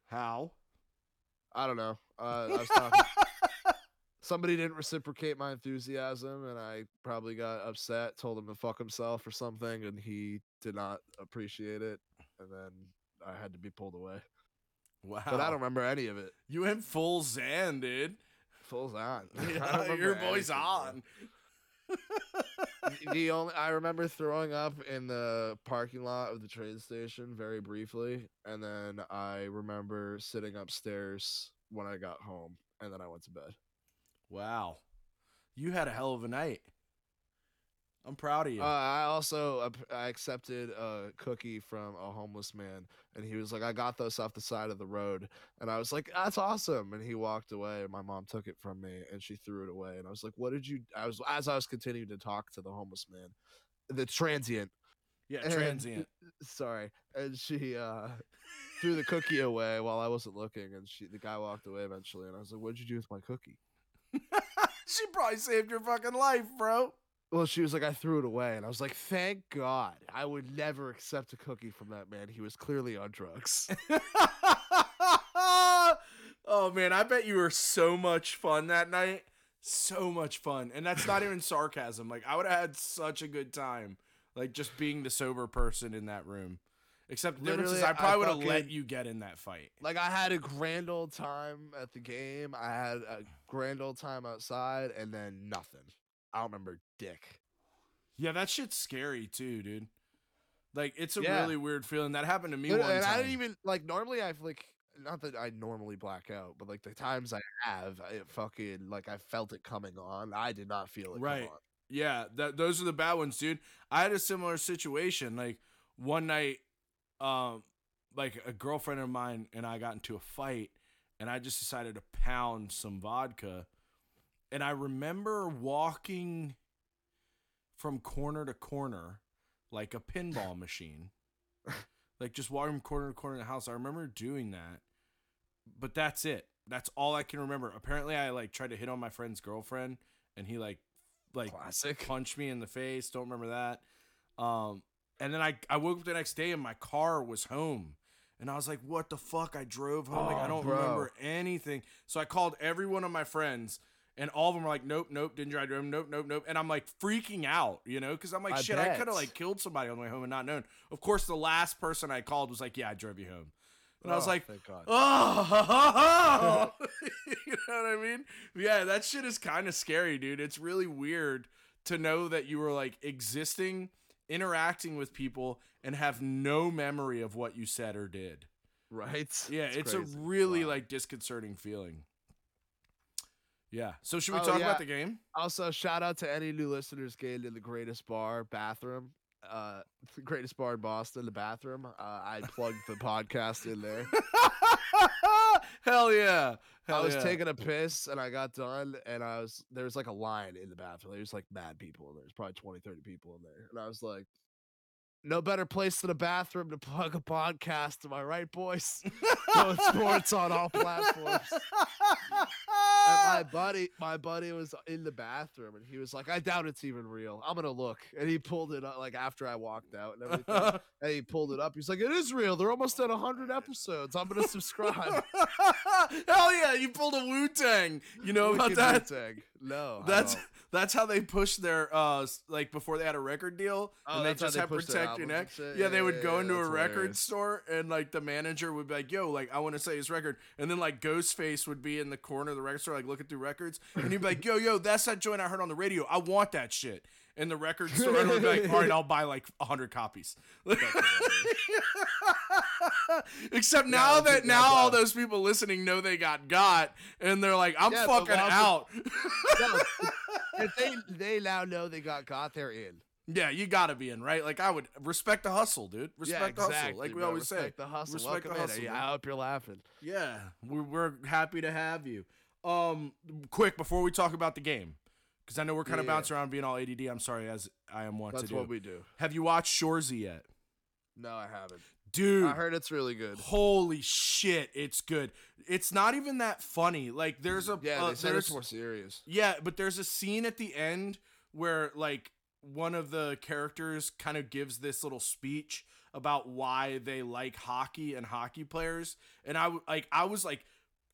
How? I don't know. Uh, I was talking. Somebody didn't reciprocate my enthusiasm, and I probably got upset. Told him to fuck himself or something, and he did not appreciate it. And then I had to be pulled away. Wow. But I don't remember any of it. You went full Zan, dude. Full on. Don't Yeah, your boy's anything, on. The only I remember throwing up in the parking lot of the train station very briefly, and then I remember sitting upstairs when I got home, and then I went to bed. Wow. You had a hell of a night. I'm proud of you. Uh, I also I accepted a cookie from a homeless man, and he was like, "I got those off the side of the road," and I was like, "That's awesome." And he walked away, and my mom took it from me, and she threw it away, and I was like, "What did you?" I was as I was continuing to talk to the homeless man, the transient, yeah, and- transient. sorry, and she uh threw the cookie away while I wasn't looking, and she the guy walked away eventually, and I was like, "What did you do with my cookie?" she probably saved your fucking life, bro. Well, she was like, I threw it away. And I was like, thank God. I would never accept a cookie from that man. He was clearly on drugs. oh man, I bet you were so much fun that night. So much fun. And that's not even sarcasm. Like I would have had such a good time. Like just being the sober person in that room. Except the difference is I probably would have let you get in that fight. like, I had a grand old time at the game. I had a grand old time outside, and then nothing. I don't remember dick. Yeah, that shit's scary too, dude. Like it's a Yeah. really weird feeling. That happened to me And, one and time. I didn't even, like, normally I've, like, not that I normally black out, but, like, the times I have, it fucking, like, I felt it coming on. I did not feel it Right. Yeah, that those are the bad ones, dude. I had a similar situation. Like one night, um, like a girlfriend of mine and I got into a fight, and I just decided to pound some vodka. And I remember walking from corner to corner like a pinball machine. like just walking from corner to corner in the house. I remember doing that. But that's it. That's all I can remember. Apparently I like tried to hit on my friend's girlfriend and he like like Classic. punched me in the face. Don't remember that. Um, and then I I woke up the next day and my car was home, and I was like, "What the fuck?" I drove home. like I Oh, don't bro. remember anything. So I called every one of my friends. And all of them were like, nope, nope, didn't drive home, nope, nope, nope. And I'm like freaking out, you know, because I'm like, I shit, I could have like killed somebody on the way home and not known. Of course, the last person I called was like, yeah, I drove you home. And I was Oh, like, oh, you know what I mean? Yeah, that shit is kind of scary, dude. It's really weird to know that you were like existing, interacting with people, and have no memory of what you said or did. right? Yeah, it's, a really Wow. like disconcerting feeling. Yeah. So should we Oh, talk yeah. about the game? Also, shout out to any new listeners getting in the greatest bar bathroom. Uh, the greatest bar in Boston, the bathroom. Uh, I plugged the podcast in there. Hell yeah. Hell I was yeah. taking a piss and I got done, and I was there was like a line in the bathroom. There's like mad people in there. There's probably 20, 30 people in there, and I was like, no better place than a bathroom to plug a podcast. Am I right, boys? Going sports on all platforms. And my buddy, my buddy was in the bathroom, and he was like, "I doubt it's even real. I'm gonna look." And he pulled it up like after I walked out and everything. and he pulled it up. He's like, "It is real. They're almost at hundred episodes. I'm gonna subscribe." Hell yeah, you pulled a Wu Tang. You know about that? Wu-Tang. No, That's. That's how they pushed their uh like before they had a record deal Oh, and they just they had protect your neck. shit? Yeah, they would yeah, go yeah, into a record hilarious. store and like the manager would be like, "Yo, like I want to say his record," and then like Ghostface would be in the corner of the record store like looking through records, and he'd be like, "Yo, yo, that's that joint I heard on the radio. I want that shit." And the record store and would be like, "All right, I'll buy like hundred copies." Except now that's that it, now yeah, all those people listening know they got got, and they're like, "I'm Yeah, fucking why would- out." No, they they now know they got got, they're in. Yeah, you gotta be in, right? Like I would respect the hustle, dude. Respect yeah, the hustle, like we bro. always Respect say. the hustle. Respect Welcome the hustle, Yeah. I hope you're laughing. Yeah, we're, we're happy to have you. Um, quick before we talk about the game, because I know we're kind of Yeah. bouncing around being all ADD. I'm sorry, as I am wont That's to do. what we do. Have you watched Shoresy yet, No, I haven't. dude? I heard it's really good. Holy shit, it's good. It's not even that funny. Like there's a Yeah, uh, they said there's it's more serious. Yeah, but there's a scene at the end where like one of the characters kind of gives this little speech about why they like hockey and hockey players, and I like I was like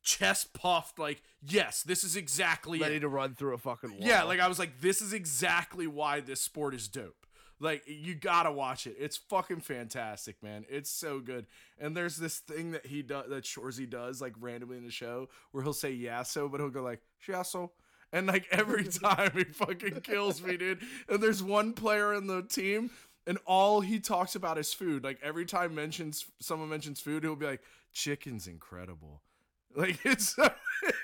chest puffed, like, yes, this is exactly Ready it. to run through a fucking wall. Yeah, like I was like, this is exactly why this sport is dope. Like you gotta watch it. It's fucking fantastic, man. It's so good. And there's this thing that he does that Shoresy does like randomly in the show where he'll say yasso, but he'll go like yasso. And like every time he fucking kills me, dude. And there's one player in the team, and all he talks about is food. Like every time mentions someone mentions food, he'll be like, "Chicken's incredible." Like it's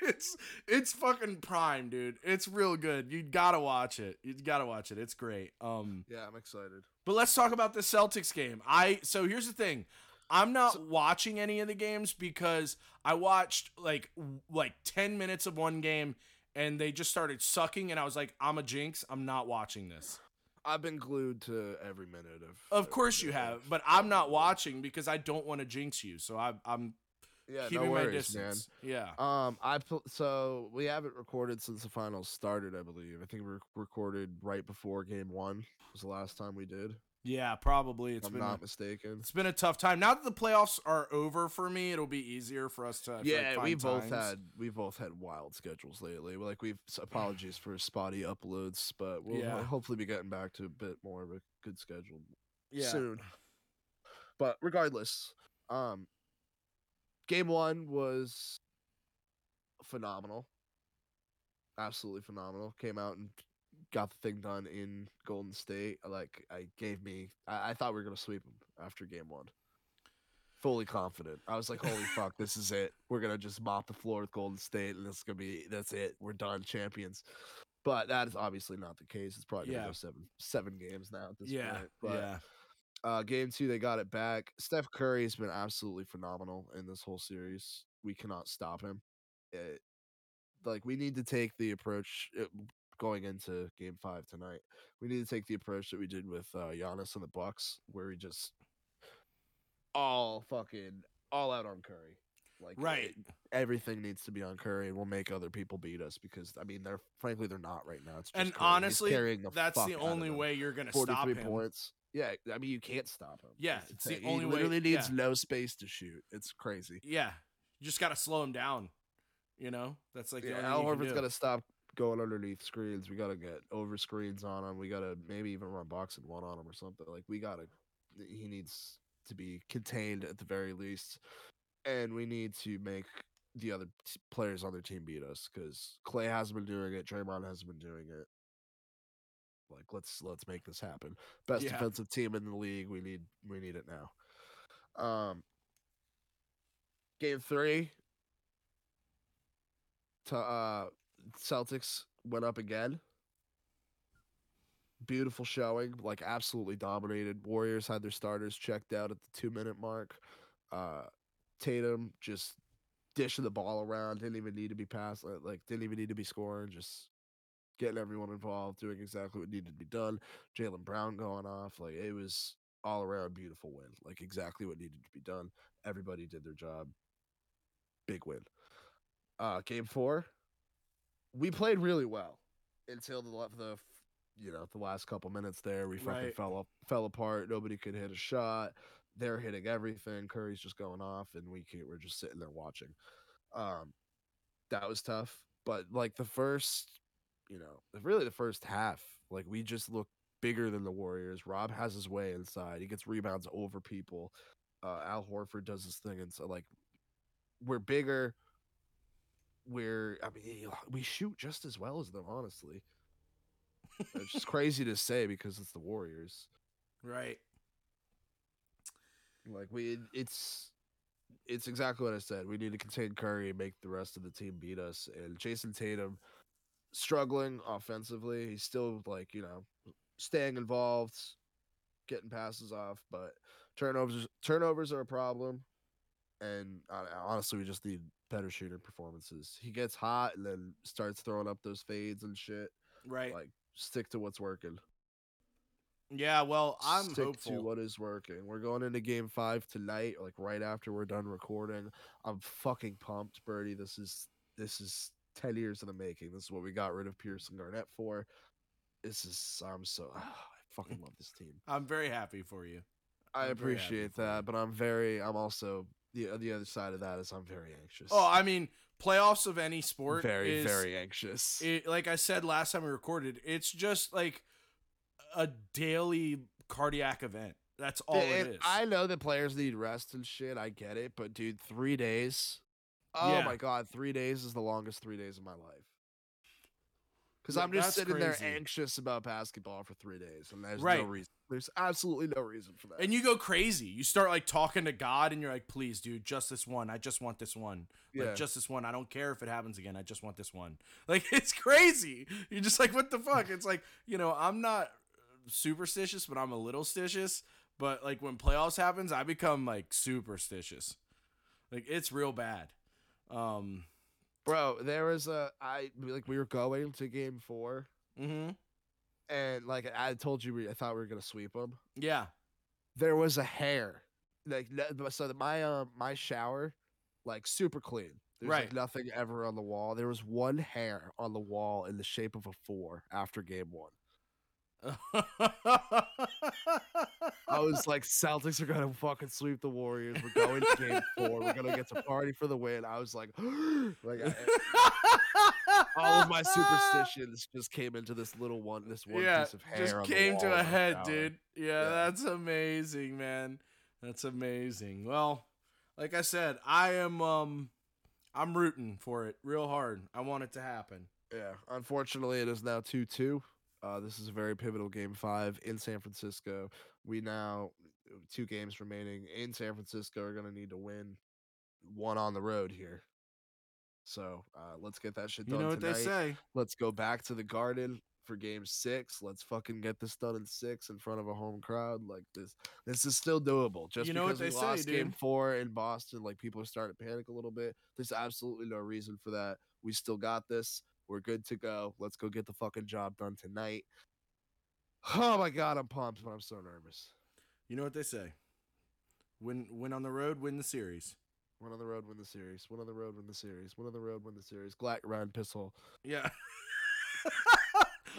it's it's fucking prime, dude. It's real good. You gotta watch it. You gotta watch it. It's great. Um, yeah, I'm excited. but let's talk about the Celtics game. I so here's the thing. I'm not watching any of the games because I watched like like 10 minutes of one game and they just started sucking and I was like I'm a jinx. I'm not watching this. I've been glued to every minute of. Of course you have, but I'm not watching because I don't want to jinx you. So I I'm Yeah, keeping no my worries, man. Yeah. Um, I pl- so we haven't recorded since the finals started. I believe. I think we rec- recorded right before game one. Was the last time we did. Yeah, probably it's I'm been a, not mistaken. it's been a tough time. Now that the playoffs are over for me, it'll be easier for us to like, Yeah, find we both times. had we both had wild schedules lately. Like we've apologies for spotty uploads, but we'll Yeah. hopefully be getting back to a bit more of a good schedule yeah. soon. But regardless, um, game one was phenomenal, absolutely phenomenal. Came out and got the thing done in Golden State. Like I gave me, I, I thought we were gonna sweep them after game one. Fully confident. I was like, "Holy fuck, this is it. We're gonna just mop the floor with Golden State, and this is gonna be that's it. We're done, champions." But that is obviously not the case. It's probably gonna Yeah. go seven seven games now at this Yeah. point. But yeah. Uh, game two, they got it back. Steph Curry has been absolutely phenomenal in this whole series. We cannot stop him. It, like we need to take the approach uh, going into Game Five tonight. We need to take the approach that we did with uh, Giannis and the Bucks, where we just all fucking all out on Curry. Like Right. it- everything needs to be on Curry, and we'll make other people beat us because I mean they're frankly they're not right now. It's just And Curry. Honestly, that's the only way you're gonna stop 43 him. points. Yeah, I mean you can't stop him. Yeah, it's the only he way- literally needs yeah. no space to shoot. It's crazy. Yeah, you just gotta slow him down. You know, that's like yeah, Al thing you can Horford's got to stop going underneath screens. We got to get over screens on him. We got to maybe even run boxing one on him or something. Like we got to. He needs to be contained at the very least, and we need to make the other t- players on their team beat us because Klay hasn't been doing it. Draymond hasn't been doing it. Like let's let's make this happen. Best Yeah. defensive team in the league. We need we need it now. Um. Game three. To, uh, Celtics went up again. Beautiful showing, like absolutely dominated. Warriors had their starters checked out at the two minute mark. Uh, Tatum just dishing the ball around, didn't even need to be passed, like- like didn't even need to be scoring, just getting everyone involved, doing exactly what needed to be done. Jaylen Brown going off, like it was all around a beautiful win, like exactly what needed to be done. Everybody did their job. Big win. Uh, game four, we played really well until the the you know the last couple minutes there. We fucking Right. fell up, fell apart. Nobody could hit a shot. They're hitting everything. Curry's just going off, and we can't, we're just sitting there watching. Um, that was tough. But like the first, you know, really the first half, like we just look bigger than the Warriors. Rob has his way inside. He gets rebounds over people. Uh, Al Horford does his thing, and so like we're bigger. We're I mean we shoot just as well as them, honestly. it's just crazy to say because it's the Warriors. right. Like we, it's it's exactly what I said. We need to contain Curry and make the rest of the team beat us. And Jayson Tatum struggling offensively. He's still like you know staying involved, getting passes off, but turnovers turnovers are a problem. And uh, honestly, we just need better shooting performances. He gets hot and then starts throwing up those fades and shit. Right. Like stick to what's working. yeah. Well, I'm stick hopeful. to what is working. We're going into game five tonight, like right after we're done recording. I'm fucking pumped, Birdie. This is this is ten years in the making. This is what we got rid of Pierce and Garnett for. This is I'm so I fucking love this team. I'm very happy for you. I I'm happy appreciate that, but I'm very. I'm also the uh, the other side of that is I'm very anxious. Oh, I mean, playoffs of any sport very is, very anxious. it, like I said last time we recorded, it's just like a daily cardiac event. That's all it And is. I know that players need rest and shit. I get it, but dude, three days. Oh Yeah. my god, three days is the longest three days of my life. Because I'm just sitting there anxious about basketball for three days, and there's Right. no reason. There's absolutely no reason for that. and you go crazy. You start like talking to God, and you're like, "Please, dude, just this one. I just want this one. Like yeah, just this one. I don't care if it happens again. I just want this one." Like it's crazy. You're just like, "What the fuck?" It's like you know, I'm not superstitious, but I'm a little stitious. But like when playoffs happens, I become like superstitious. Like it's real bad. Um. bro. There was a I like we were going to game four, hmm and like I told you, we, I thought we were gonna sweep them. Yeah. there was a hair like so that my um my shower like super clean there's Right. like nothing ever on the wall there was one hair on the wall in the shape of a four after game one i was like celtics are gonna fucking sweep the warriors we're going to game four we're gonna get to party for the win i was like like I, all of my superstitions just came into this little one this one yeah, piece of hair just on the came to a head, shower. dude. Yeah, Yeah. that's amazing, man. That's amazing. Well, like I said, I am um I'm rooting for it real hard. I want it to happen. Yeah, unfortunately, it is now 2 2. Uh, this is a very pivotal game five in San Francisco. We now, two games remaining in San Francisco, are going to need to win one on the road here. So uh, let's get that shit You done know what tonight. they say. Let's go back to the garden for game six. Let's fucking get this done in six in front of a home crowd. Like this, this is still doable. Just You know what because we they say, lost game four in Boston, like people are starting to panic a little bit. There's absolutely no reason for that. We still got this. We're good to go. Let's go get the fucking job done tonight. Oh my god, I'm pumped, but I'm so nervous. You know what they say. Win win on the road, win the series. Win on the road, win the series. One on the road, win the series. One on the road, win the series. Glack round pistol. Yeah.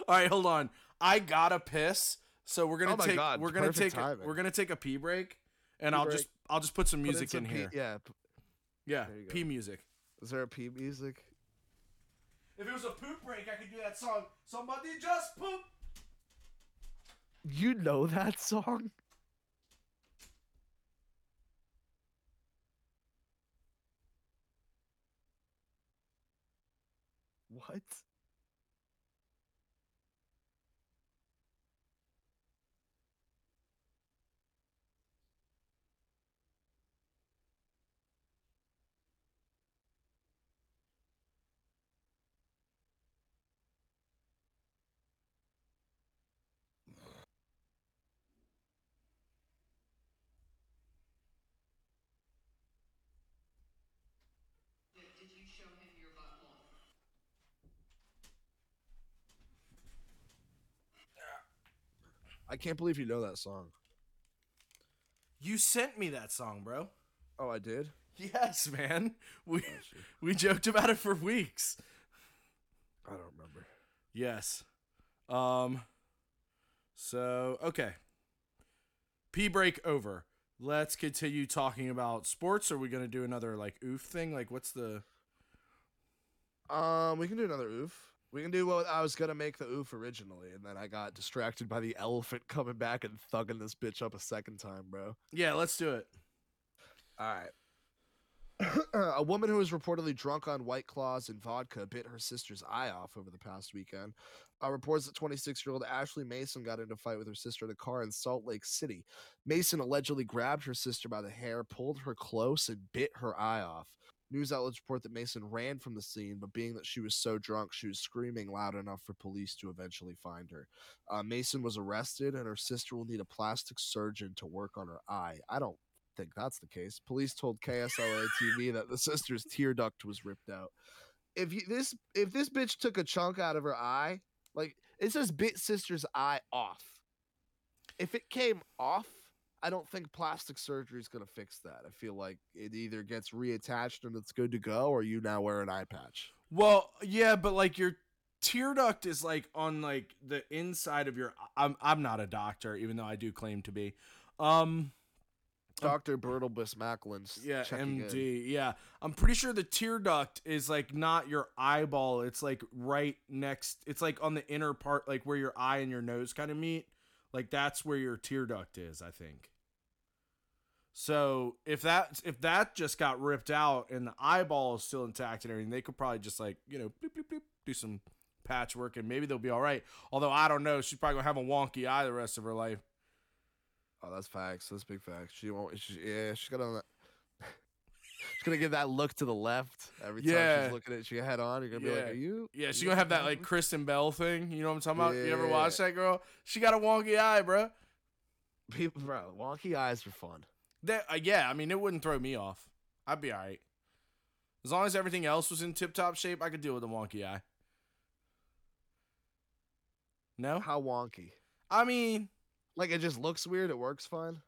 All right, hold on. I gotta piss. So we're gonna Oh take God, we're gonna take a, timing. we're gonna take a pee break and Pee I'll break. just I'll just put some Put music some in here. yeah. p- Yeah, pee music. Is there a P music? If it was a poop break, I could do that song. Somebody just poop. You know that song? What? Show him your butthole? I can't believe you know that song. You sent me that song, bro. Oh, I did. Yes, man. We Oh, we joked about it for weeks. I don't remember. Yes. Um. So okay. P break over. Let's continue talking about sports. Are we gonna do another like oof thing? Like, what's the? Um, we can do another oof. We can do what I was gonna make the oof originally, and then I got distracted by the elephant coming back and thugging this bitch up a second time, bro. Yeah, let's do it. All right. a woman who was reportedly drunk on White Claws and vodka bit her sister's eye off over the past weekend. Uh, reports that 26 year old Ashley Mason got into a fight with her sister in a car in Salt Lake City. Mason allegedly grabbed her sister by the hair, pulled her close, and bit her eye off. News outlets report that Mason ran from the scene, but being that she was so drunk, she was screaming loud enough for police to eventually find her. Uh, Mason was arrested, and her sister will need a plastic surgeon to work on her eye. I don't think that's the case. Police told KSLA TV that the sister's tear duct was ripped out. If you, this if this bitch took a chunk out of her eye, like it says bit sister's eye off. If it came off, I don't think plastic surgery is going to fix that. I feel like it either gets reattached and it's good to go or you now wear an eye patch. Well, yeah, but like your tear duct is like on like the inside of your. I'm I'm not a doctor, even though I do claim to be. Um, Dr. Bertelbus Macklin's Yeah, checking in. MD. Yeah, I'm pretty sure the tear duct is like not your eyeball. It's like right next. It's like on the inner part, like where your eye and your nose kind of meet. Like that's where your tear duct is. I think. So if that if that just got ripped out and the eyeball is still intact and everything, they could probably just like you know bloop, bloop, bloop, do some patchwork and maybe they'll be all right. Although I don't know, she's probably gonna have a wonky eye the rest of her life. Oh, that's facts. That's big facts. She won't. She, yeah, she's gonna. She's gonna give that look to the left every time Yeah. she's looking at you head on. You're gonna be like, "Are you?" Yeah, she's gonna have that like Kristen Bell thing. You know what I'm talking about? You ever watch that girl? She got a wonky eye, bro. people, bro. Wonky eyes are fun. That uh, yeah, I mean it wouldn't throw me off. I'd be alright. As long as everything else was in tip top shape, I could deal with a wonky eye. No? How wonky? I mean, Like it just looks weird. It works fine.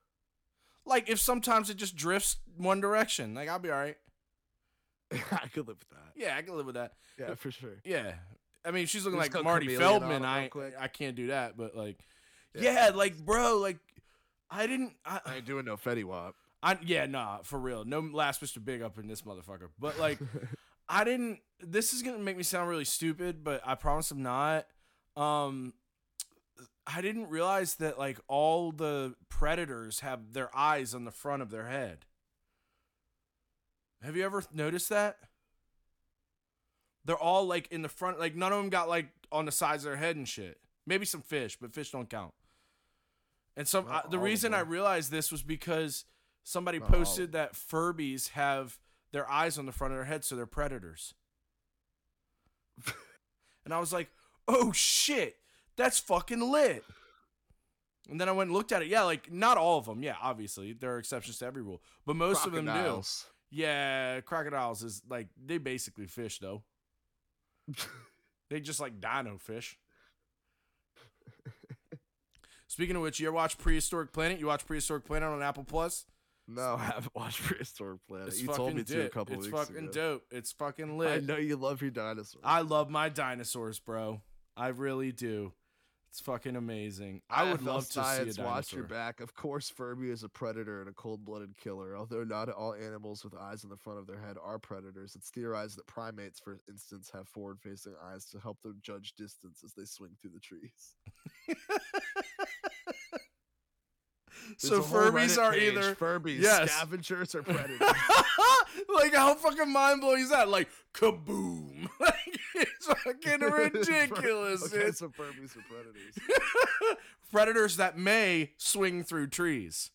Like if sometimes it just drifts one direction, like I'll be alright. I could live with that. Yeah, I can live with that. Yeah, for sure. Yeah. I mean, she's looking like Marty Feldman. I. I can't do that, but like, Yeah. yeah, like bro, like I didn't. I, I ain't doing no Fetty Wap. I yeah, nah, for real. No last Mr. Big up in this motherfucker. But like I didn't this is gonna make me sound really stupid, but I promise I'm not. Um I didn't realize that like all the predators have their eyes on the front of their head. Have you ever noticed that? They're all like in the front, like none of them got like on the sides of their head and shit. Maybe some fish, but fish don't count. And some I, the reason I realized this was because somebody Not posted that Furbies have their eyes on the front of their head, so they're predators. and I was like, "Oh shit, that's fucking lit." And then I went and looked at it. Yeah, like not all of them. Yeah, obviously there are exceptions to every rule, but most of them do. Yeah, crocodiles is like they basically fish though. They just like dino fish. Speaking of which, you ever watch Prehistoric Planet? You watch Prehistoric Planet on Apple Plus? No, I haven't watched Prehistoric Planet. It's you told me to a couple it's weeks ago. It's fucking dope. It's fucking lit. I know you love your dinosaurs. I love my dinosaurs, bro. I really do. It's fucking amazing. I would IFL love to see a Watch your back. Of course, Furby is a predator and a cold-blooded killer. Although not all animals with eyes in the front of their head are predators, it's theorized that primates, for instance, have forward-facing eyes to help them judge distance as they swing through the trees. so Furbies are page, either Furbies, yes. scavengers or predators. like how fucking mind blowing is that? Like kaboom! It's fucking ridiculous. okay, It's- so Furbies are predators. Predators that may swing through trees.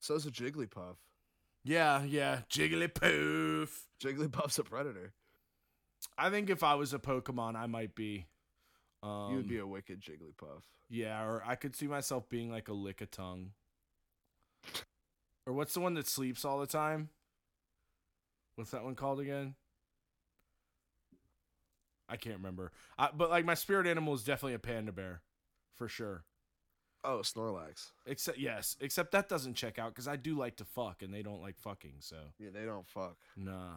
So's a Jigglypuff. Yeah, yeah. Jigglypoof. Jigglypuff's a predator. I think if I was a Pokemon, I might be. Um, you would be a wicked Jigglypuff. Yeah, or I could see myself being like a Lickitung. Or what's the one that sleeps all the time? What's that one called again? I can't remember. I, but like my spirit animal is definitely a panda bear, for sure. Oh, Snorlax. Except yes, except that doesn't check out because I do like to fuck and they don't like fucking. So Yeah, they don't fuck. nah,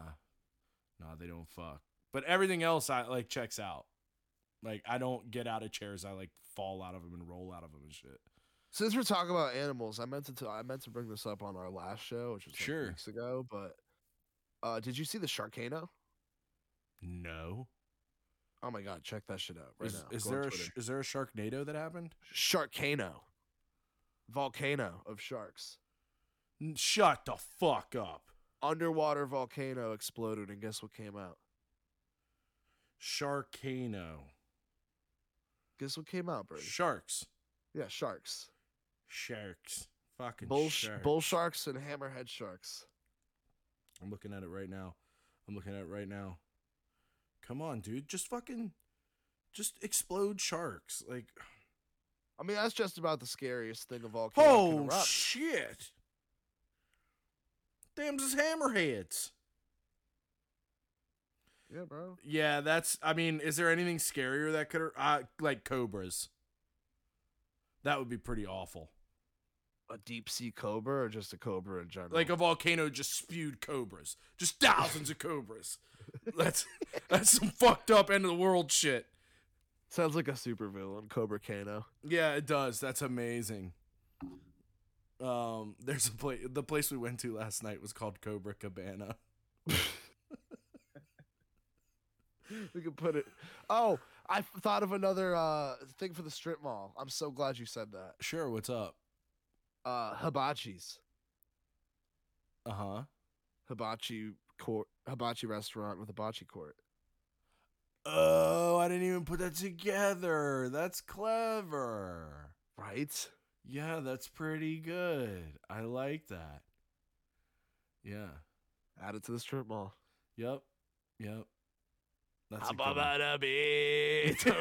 nah, they don't fuck. But everything else I like checks out. Like I don't get out of chairs. I like fall out of them and roll out of them and shit. Since we're talking about animals, I meant to t- I meant to bring this up on our last show, which was like Sure. weeks ago. But uh, did you see the Sharkano? No. Oh my god, check that shit out right is, now. is Go there a is there a Sharknado that happened? Sharkano? Volcano of sharks. Shut the fuck up. Underwater volcano exploded, and guess what came out? Sharkano. Guess what came out, Brady? Sharks. Yeah, sharks. Sharks. Fucking Bull, sh- sharks. bull sharks and hammerhead sharks. I'm looking at it right now. I'm looking at it right now. Come on, dude. Just fucking just explode sharks. Like I mean, that's just about the scariest thing of all. Oh shit. Damn's is hammerheads. yeah, bro. Yeah, that's I mean, is there anything scarier that could uh, like cobras? That would be pretty awful. A deep sea cobra or just a cobra in general? Like a volcano just spewed cobras. Just thousands of cobras. That's that's some fucked up end of the world shit. Sounds like a supervillain, Cobra Kano. Yeah, it does. That's amazing. Um, there's a place. The place we went to last night was called Cobra Cabana. We could put it. Oh, I thought of another uh thing for the strip mall. I'm so glad you said that. Sure, what's up? Uh, hibachi's Uh huh. hibachi court, hibachi restaurant with hibachi court. Oh, I didn't even put that together. That's clever. Right? Yeah, that's pretty good. I like that. Yeah. Add it to the strip mall. Yep. Yep. That's a How about a beat? To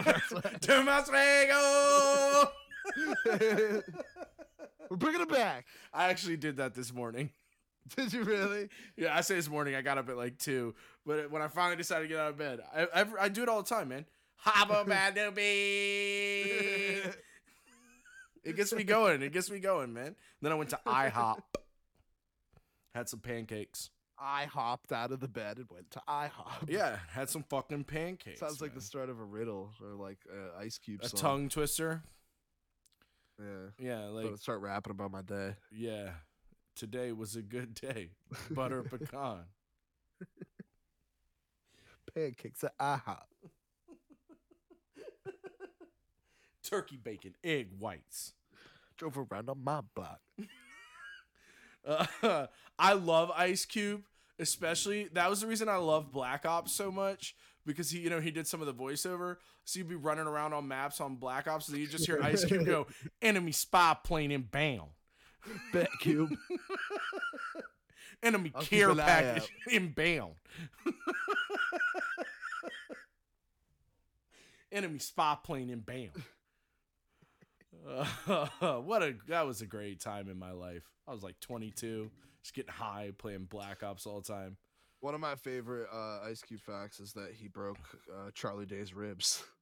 Maswego! We're bringing it back. I actually did that this morning. Did you really? Yeah, I say this morning. I got up at like two, but when I finally decided to get out of bed, I I, I do it all the time, man. About a? It gets me going. It gets me going, man. Then I went to IHOP. Had some pancakes. I hopped out of the bed and went to IHOP. Yeah, had some fucking pancakes. Sounds like the start of a riddle or like uh, Ice Cube a song. tongue twister. Yeah. Yeah, like start rapping about my day. yeah. Today was a good day. Butter pecan. Pancakes at IHOP. Turkey bacon, egg whites. Drove around on my block. Uh, I love Ice Cube, especially that was the reason I love Black Ops so much because he, you know, he did some of the voiceover. So you'd be running around on maps on Black Ops, and you just hear Ice Cube go, "Enemy spy plane inbound, Bet Cube. enemy I'll care package inbound." Enemy spy plane inbound. Uh, what a that was a great time in my life. I was like 22, just getting high, playing Black Ops all the time. One of my favorite uh, Ice Cube facts is that he broke uh, Charlie Day's ribs.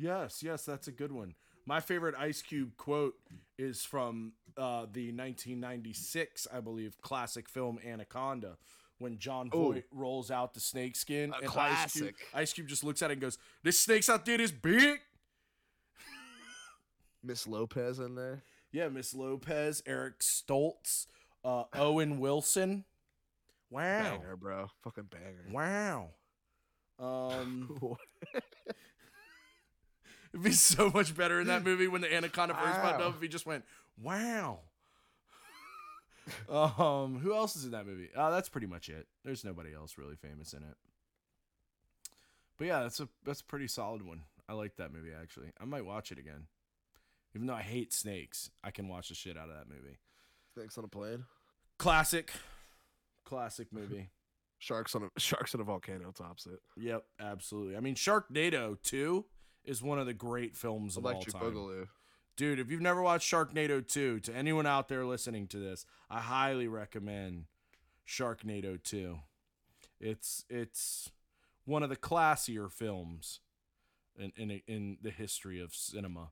Yes, yes, that's a good one. My favorite Ice Cube quote is from uh, the 1996, I believe, classic film Anaconda, when John Ooh. Rolls out the snake skin. A and Ice Cube, classic. Ice Cube just looks at it and goes, "This snake's out there, there is big." Miss Lopez in there. Yeah, Miss Lopez, Eric Stoltz, uh, Owen Wilson. Wow, Banger, bro. Fucking banger. wow. Um, it'd be so much better in that movie when the anaconda first popped up. If he just went, "Wow." um, who else is in that movie? Uh, that's pretty much it. There's nobody else really famous in it. But yeah, that's a that's a pretty solid one. I like that movie actually. I might watch it again. Even though I hate snakes, I can watch the shit out of that movie. Snakes on a plane. Classic. Classic movie. Sharks on a sharks on a volcano tops it. yep, absolutely. I mean, Sharknado 2 is one of the great films of Electric all time. Boogaloo. Dude, if you've never watched Sharknado 2, to anyone out there listening to this, I highly recommend Sharknado 2. It's it's one of the classier films in in in the history of cinema.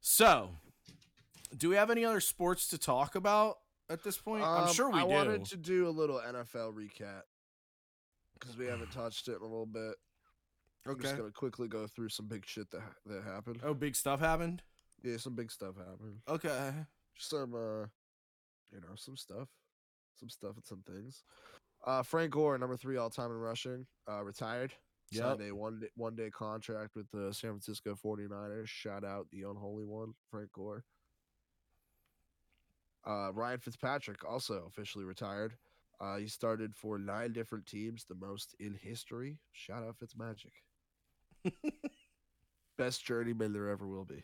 So, do we have any other sports to talk about at this point? I'm Um, sure we I do. wanted to do a little NFL recap because we haven't touched it in a little bit. Okay. I'm just gonna quickly go through some big shit that that happened. Oh, big stuff happened. Yeah, some big stuff happened. Okay. Some uh, you know, some stuff, some stuff and some things. Uh, Frank Gore, number three all time in rushing, uh, retired. Yep. Signed a one day, one day contract with the San Francisco 49ers. Shout out the unholy one, Frank Gore. Uh, Ryan Fitzpatrick also officially retired. Uh, he started for nine different teams, the most in history. Shout out Fitzmagic. Best journeyman there ever will be.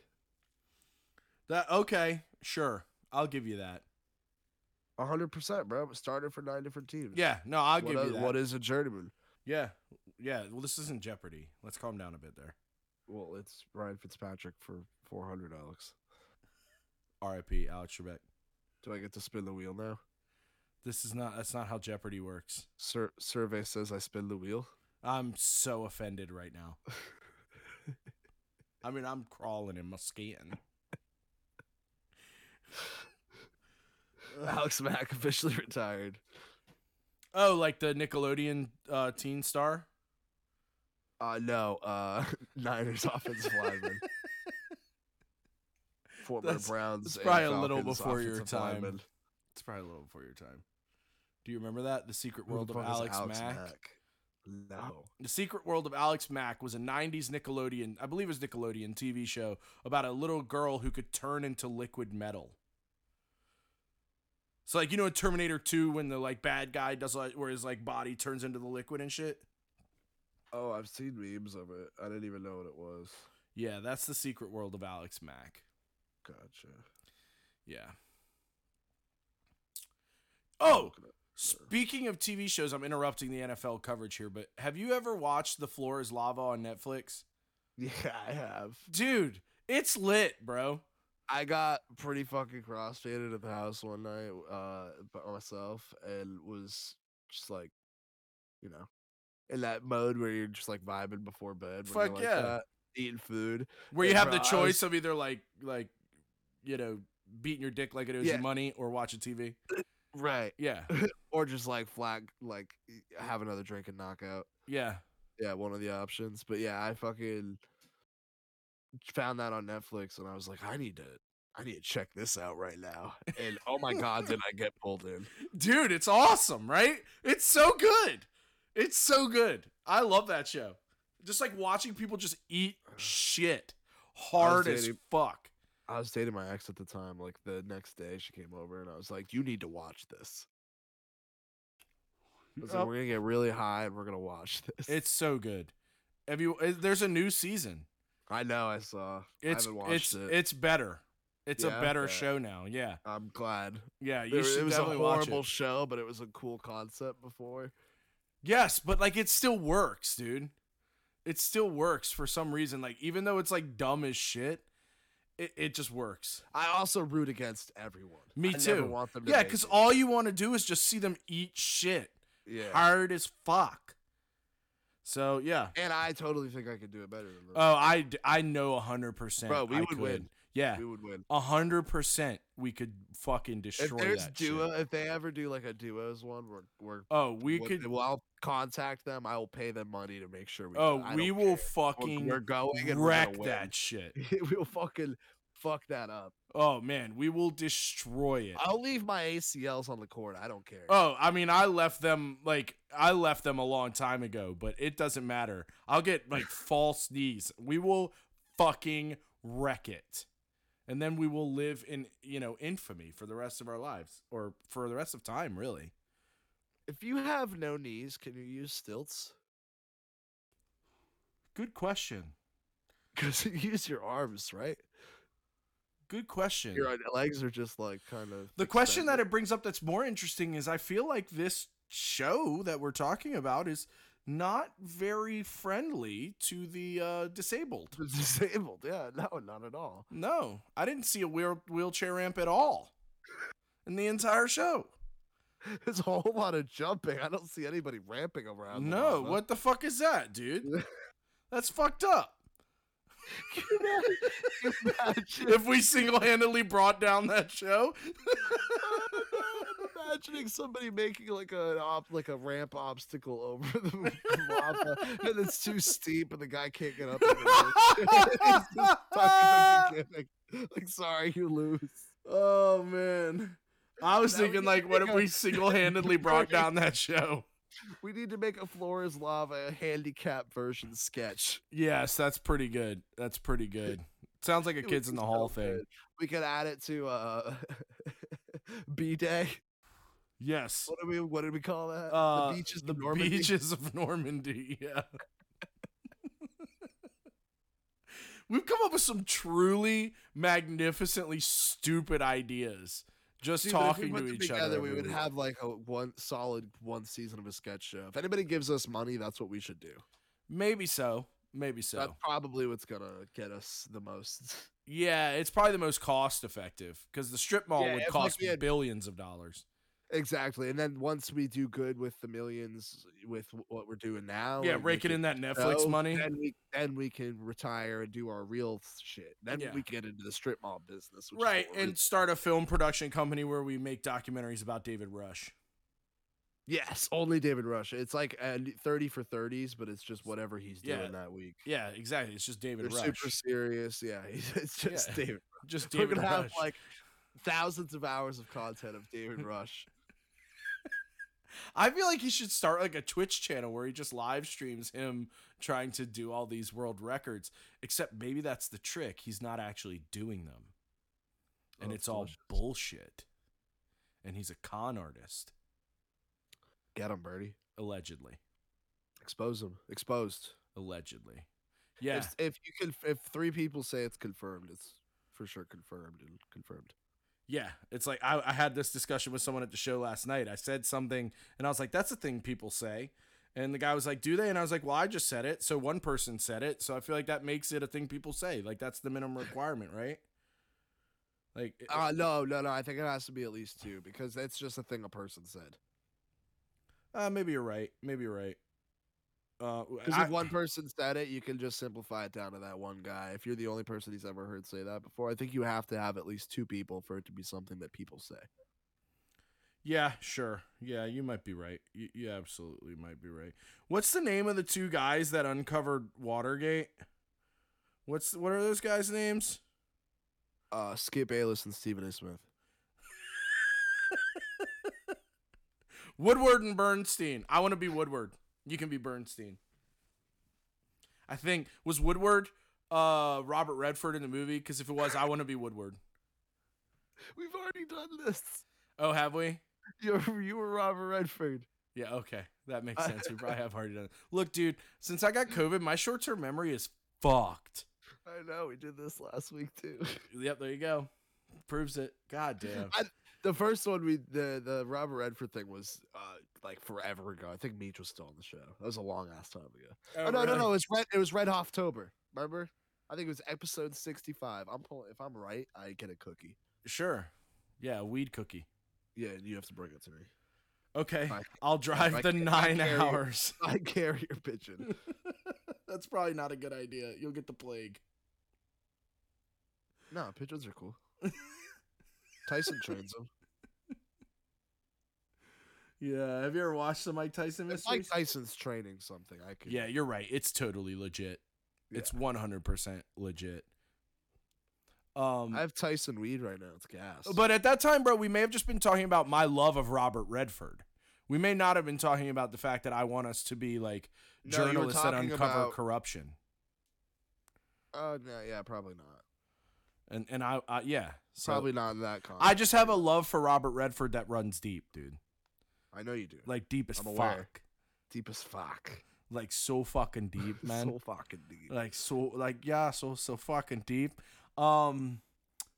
That okay, sure. I'll give you that. hundred percent, bro. Started for nine different teams. Yeah, no, I'll What give a- you that. What is a journeyman? yeah, yeah. Well, this isn't Jeopardy. Let's calm down a bit there. Well, it's Ryan Fitzpatrick for four hundred, Alex. R.I.P. Alex Trebek. Do I get to spin the wheel now? This is not. That's not how Jeopardy works. Sur- survey says I spin the wheel. I'm so offended right now. I mean, I'm crawling in my skin. Alex Mack officially retired. Oh, like the Nickelodeon uh, teen star. Uh no, uh Niners offensive lineman. former That's- Browns. and probably a little before your time. lineman. It's probably a little before your time. Do you remember that? The Secret Who the World of is Alex, Mack? No. The Secret World of Alex Mack was a 90s Nickelodeon, I believe it was Nickelodeon TV show about a little girl who could turn into liquid metal. So like you know in Terminator 2 when the like bad guy does like where his like body turns into the liquid and shit? Oh, I've seen memes of it. I didn't even know what it was. Yeah, that's the Secret World of Alex Mack. Gotcha. Yeah. Oh, Look it up. speaking of TV shows, I'm interrupting the NFL coverage here, but have you ever watched The Floor is Lava on Netflix? Yeah, I have. Dude, it's lit, bro. I got pretty fucking crossfaded at the house one night uh, by myself and was just like, you know, in that mode where you're just like vibing before bed. Fuck like yeah. that, eating food. where you have bro, the choice was- of either like like you know beating your dick like it owes Yeah. you money or watching TV. Right. Yeah, Or just like flag, like have another drink and knock out. yeah. Yeah, one of the options. But yeah, I fucking found that on Netflix and I was like, I need to. I need to check this out right now. And oh my god, did I get pulled in? Dude, it's awesome, right? It's so good. It's so good. I love that show. Just like watching people just eat shit hard as fuck. I was dating my ex at the time. Like the next day, she came over and I was like, "You need to watch this." I was like, we're gonna get really high and we're gonna watch this. It's so good. Have you? uh, There's a new season. I know. I saw. It's I haven't watched it's it. it's better. It's a better Yeah. show now. Yeah, I'm glad. yeah. You There- should it was a definitely watch horrible show, but it was a cool concept before. Yes, but like it still works, dude. It still works for some reason. Like even though it's like dumb as shit, it, it just works. I also root against everyone. Me I too. want them to Yeah, because all you want to do is just see them eat shit yeah. hard as fuck. So yeah. And I totally think I could do it better than them. Oh, I I know a hundred percent. Bro, we I would could. win. Yeah, we would win. a hundred percent. We could fucking If destroy there's that duo, shit. if they ever do like a duos one, we're we're Oh, we What- could. Well, I'll contact them. I will pay them money to make sure we. Oh. We will care. We're- fucking We're going and we're wreck that shit. we'll fucking fuck that up. Oh man, we will destroy it. I'll leave my ACLs on the court. I don't care. Oh, I mean, I left them like I left them a long time ago, but it doesn't matter. I'll get like false knees. We will fucking wreck it. And then we will live in, you know, infamy for the rest of our lives or for the rest of time, really. If you have no knees, can you use stilts? Good question. Because you use your arms, right? Good question. Your uh, legs are just like kind of. The question that it brings up that's more interesting is I feel like this show that we're talking about is not very friendly to the uh, disabled. disabled. Yeah, no, not at all. No, I didn't see a wheel- wheelchair ramp at all in the entire show. There's a whole lot of jumping. I don't see anybody ramping around. No, what the fuck is that, dude? That's fucked up. Imagine? If we single handedly brought down that show, imagining somebody making like a op, like a ramp obstacle over the lava, and it's too steep, and the guy can't get up. He's just stuck at the beginning. Like, sorry, you lose. oh man. I was Now thinking, like, what if we single handedly brought down that show? We need to make a floor is lava handicap version sketch. Yes, that's pretty good. That's pretty good. Sounds like a kids in the so hall thing. We could add it to uh, B Day. Yes. What do we? What did we call that? Uh, the beaches. the of Normandy? beaches of Normandy. Yeah. We've come up with some truly magnificently stupid ideas just See, but if we talking to each together, other. we would have like a one solid one season of a sketch show. If anybody gives us money, that's what we should do. maybe so, maybe so. That's probably what's gonna get us the most. yeah, it's probably the most cost effective because the strip mall Yeah, would if, like, cost had- billions of dollars. Exactly, and then once we do good with the millions with what we're doing now, yeah, raking in that Netflix money. then we then we can retire and do our real shit. Then Yeah. we can get into the strip mall business, which Right, and start a film production company where we make documentaries about David Rush. Yes, only David Rush. It's like uh, 30 for 30s, but it's just whatever he's doing Yeah. that week. Yeah, exactly. It's just David They're Rush. super serious. Yeah, it's just Yeah. David. Just David We're gonna Rush. have like thousands of hours of content of David Rush. I feel like he should start like a Twitch channel where he just live streams him trying to do all these world records. Except maybe that's the trick. He's not actually doing them. Oh, and Oh, it's all bullshit. And he's a con artist, Get him, Birdie. allegedly. Expose him. Exposed. Allegedly. Yeah. If, if you can, if three people say it's confirmed, it's for sure confirmed and confirmed. Yeah, it's like I, I had this discussion with someone at the show last night. I said something, and I was like, "That's a thing people say," and the guy was like, "Do they?" And I was like, "Well, I just said it, so one person said it, so I feel like that makes it a thing people say. Like that's the minimum requirement, right?" Like, it- Uh, no, no, no. I think it has to be at least two because that's just a thing a person said. uh, maybe you're right. Maybe you're right. Uh, Because I- if one person said it, you can just simplify it down to that one guy. If you're the only person he's ever heard say that before, I think you have to have at least two people for it to be something that people say. yeah, sure. Yeah, you might be right. You, you absolutely might be right. What's the name of the two guys that uncovered Watergate? What's what are those guys' names? Uh, Skip Bayless and Stephen A. Smith. Woodward and Bernstein. I want to be Woodward. You can be Bernstein. I think was Woodward uh Robert Redford in the movie because if it was, I want to be Woodward. We've already done this. Oh, have we? You were, you were Robert Redford. Yeah, okay. That makes sense. We probably have already done it. Look, dude, since I got COVID, my short term memory is fucked. I know we did this last week too. Yep, there you go. Proves it. God damn. I, the first one we the the Robert Redford thing was uh like forever ago. I think Meech was still on the show. That was a long ass time ago. Oh, oh, no, no, no. It was red. It was Red October. Remember? I think it was episode sixty-five. I'm pulling. If I'm right, I get a cookie. Sure. Yeah, weed cookie. Yeah, you have to bring it to me. Okay. I- I'll drive I the I nine hours. I carry your pigeon. That's probably not a good idea. You'll get the plague. no, pigeons are cool. Tyson trains them. Yeah. Have you ever watched the Mike Tyson If Mike? Tyson's training something, I could. Yeah, you're right. It's totally legit. It's 100% legit. Um, I have Tyson weed right now. It's gas. but at that time, bro, we may have just been talking about my love of Robert Redford. We may not have been talking about the fact that I want us to be like No, journalists that uncover about- corruption. uh, no, yeah, probably not. And and I, I yeah, so Probably not in that context. I just have a love for Robert Redford that runs deep, dude. I know you do. Like deep as I'm aware. fuck. Deep as fuck. Like so fucking deep, man. so fucking deep. like so like yeah so so fucking deep um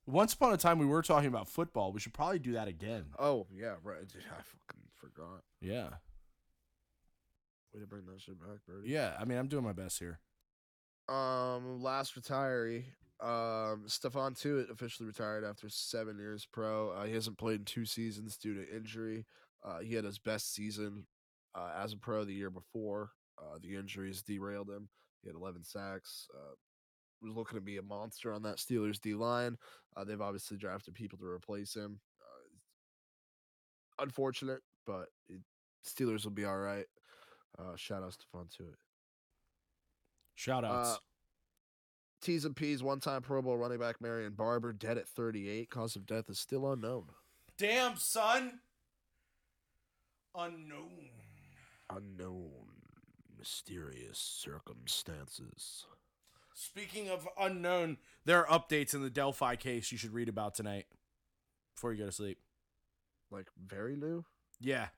once upon a time we were talking about football we should probably do that again Oh yeah, right. Dude, I fucking forgot. yeah Way to bring that shit back, Birdie. yeah i mean i'm doing my best here Um, last retiree. Um, Stephon Tuitt officially retired after seven years pro. Uh, he hasn't played in two seasons due to injury. Uh, he had his best season uh, as a pro the year before. Uh, the injuries derailed him. He had 11 sacks. Uh, was looking to be a monster on that Steelers D line. Uh, they've obviously drafted people to replace him. Uh, unfortunate, but it, Steelers will be all right. Uh, shout out to it. shout outs Uh, T's and P's one time Pro Bowl running back Marion Barber dead at 38. Cause of death is still unknown. damn son unknown Unknown. Mysterious circumstances. speaking of unknown there are updates in the delphi case you should read about tonight before you go to sleep Like very new? yeah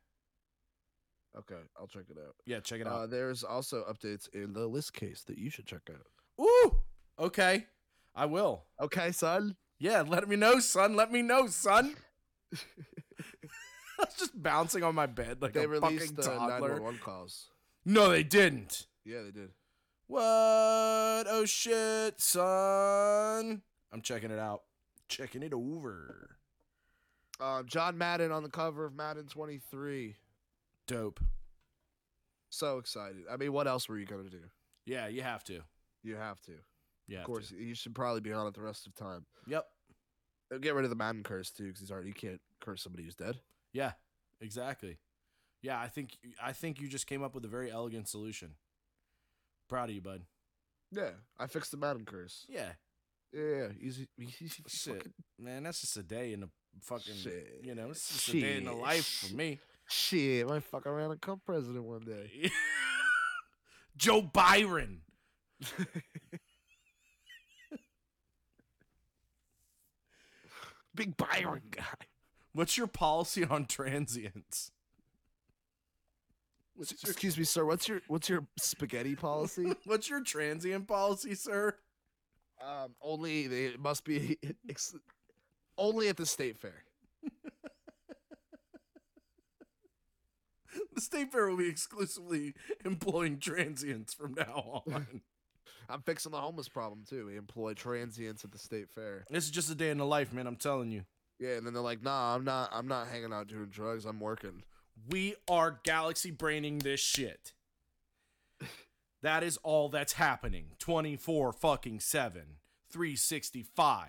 Okay, I'll check it out. yeah check it Uh, out there's also updates in the list case that you should check out. ooh okay i will Okay, son. yeah let me know son let me know son I was just bouncing on my bed like they a released fucking the toddler. 911 calls. No, they didn't. Yeah, they did. What? Oh shit, son. I'm checking it out. Checking it over. Um, John Madden on the cover of Madden 23. Dope. So excited. I mean, what else were you gonna do? Yeah, you have to. You have to. Yeah. of course, you should probably be on it the rest of time. Yep. Uh, Get rid of the Madden curse too, because he's already you can't curse somebody who's dead. Yeah. Exactly. Yeah, I think I think you just came up with a very elegant solution. Proud of you, bud. Yeah, I fixed the Madden curse. Yeah, Yeah, easy, easy shit, fucking man, that's just a day in the fucking. Shit. You know, it's just a day in the life for me. shit. My fuck around and come president one day. Joe Byron. Big Byron guy. What's your policy on transients? What's- Excuse me, sir. What's your what's your spaghetti policy? What's your transient policy, sir? um, only they it must be ex- only at the state fair. The state fair will be exclusively employing transients from now on. I'm fixing the homeless problem too. We employ transients at the state fair. this is just a day in the life, man. I'm telling you. Yeah, and then they're like, "Nah, I'm not. I'm not hanging out doing drugs. I'm working." We are galaxy braining this shit. That is all that's happening. 24 fucking 7, 365.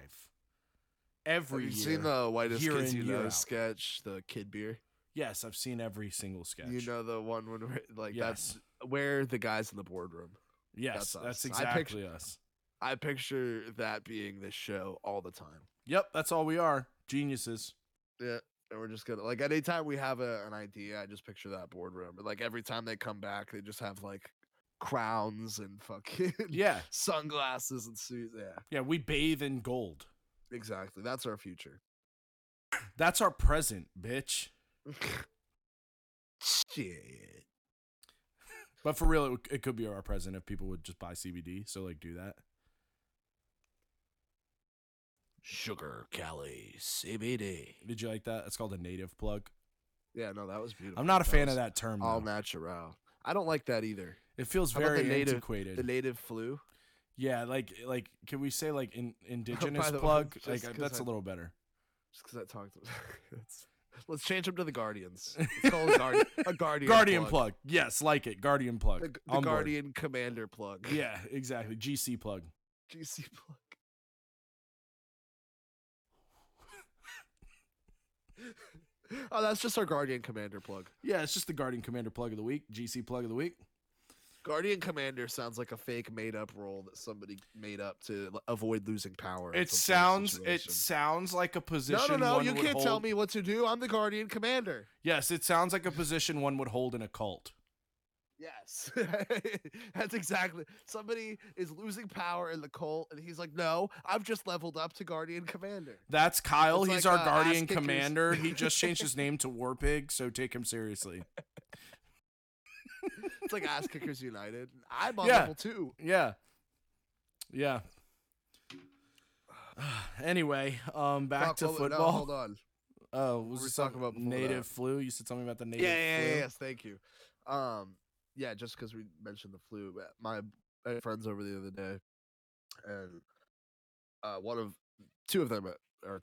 Every Have you year. seen the whitest year kids in, you know sketch, the kid beer? yes, I've seen every single sketch. You know the one when we're, like Yes. that's where the guys in the boardroom. yes, that's that's, us. I picture- exactly us. I picture that being this show all the time. Yep, that's all we are. Geniuses. Yeah. And we're just gonna like anytime we have a, an idea, I just picture that boardroom. But like every time they come back, they just have like crowns and fucking Yeah. sunglasses and suits. Yeah, Yeah, we bathe in gold. exactly. That's our future. That's our present, bitch. Shit. But for real, it, it could be our present if people would just buy CBD. So, like, do that. Sugar Cali CBD. Did you like that? It's called a native plug. Yeah, no, that was beautiful. I'm not a fan of that term. All though. natural. I don't like that either. It feels How about the very native- antiquated. The native flu. yeah, like like can we say like in, indigenous the way, plug? just Like 'cause that's a I- little better. Just because I talked. Let's, let's change them to the Guardians. It's called a, guardian, a Guardian. Guardian plug. Yes, like it. Guardian plug. The, the On board. Guardian Commander plug. Yeah, exactly. GC plug. GC plug. Oh, that's just our Guardian Commander plug. Yeah, it's just the Guardian Commander plug of the week. GC plug of the week. Guardian Commander sounds like a fake made up role that somebody made up to l- avoid losing power. It some sort of sounds it sounds like a position. No, no, no! You can't tell me what to do. I'm the Guardian Commander. Yes, it sounds like a position one would hold in a cult. Yes, that's exactly. Somebody is losing power in the cult, and he's like, "No, I've just leveled up to Guardian Commander." That's Kyle. It's He's like, our uh, guardian commander. He just changed his name to Warpig, so take him seriously. It's like Ass Kickers United. I'm on Yeah. level two. Yeah. Yeah. anyway, um back Fuck, to no, football. hold on. Oh, were was we talking about native flu? You said something about the Yeah, native yeah, flu. yeah, yes, thank you. Um, yeah, just because we mentioned the flu, my friends over the other day, and uh, one of two of them are- are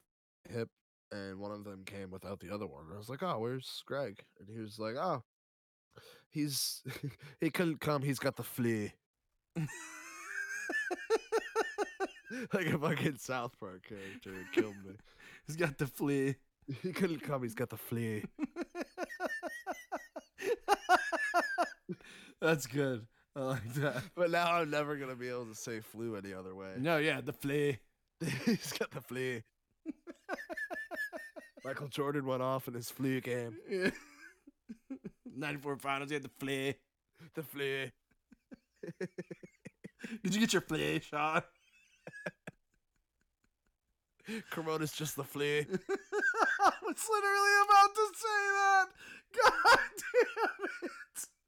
hip, and one of them came without the other one. I was like, "Oh, where's Greg?" And he was like, "Oh, he's he couldn't come. He's got the flu." like a fucking South Park character. It killed me. He's got the flu. He couldn't come. He's got the flu. That's good. I like that. But now I'm never gonna be able to say flu any other way. No, yeah, the flea. He's got the flea. Michael Jordan went off in his flu game. Yeah. 94 finals, he had the flea. The flea. Did you get your flu shot? Corona's just the flea. I was literally about to say that. God damn it.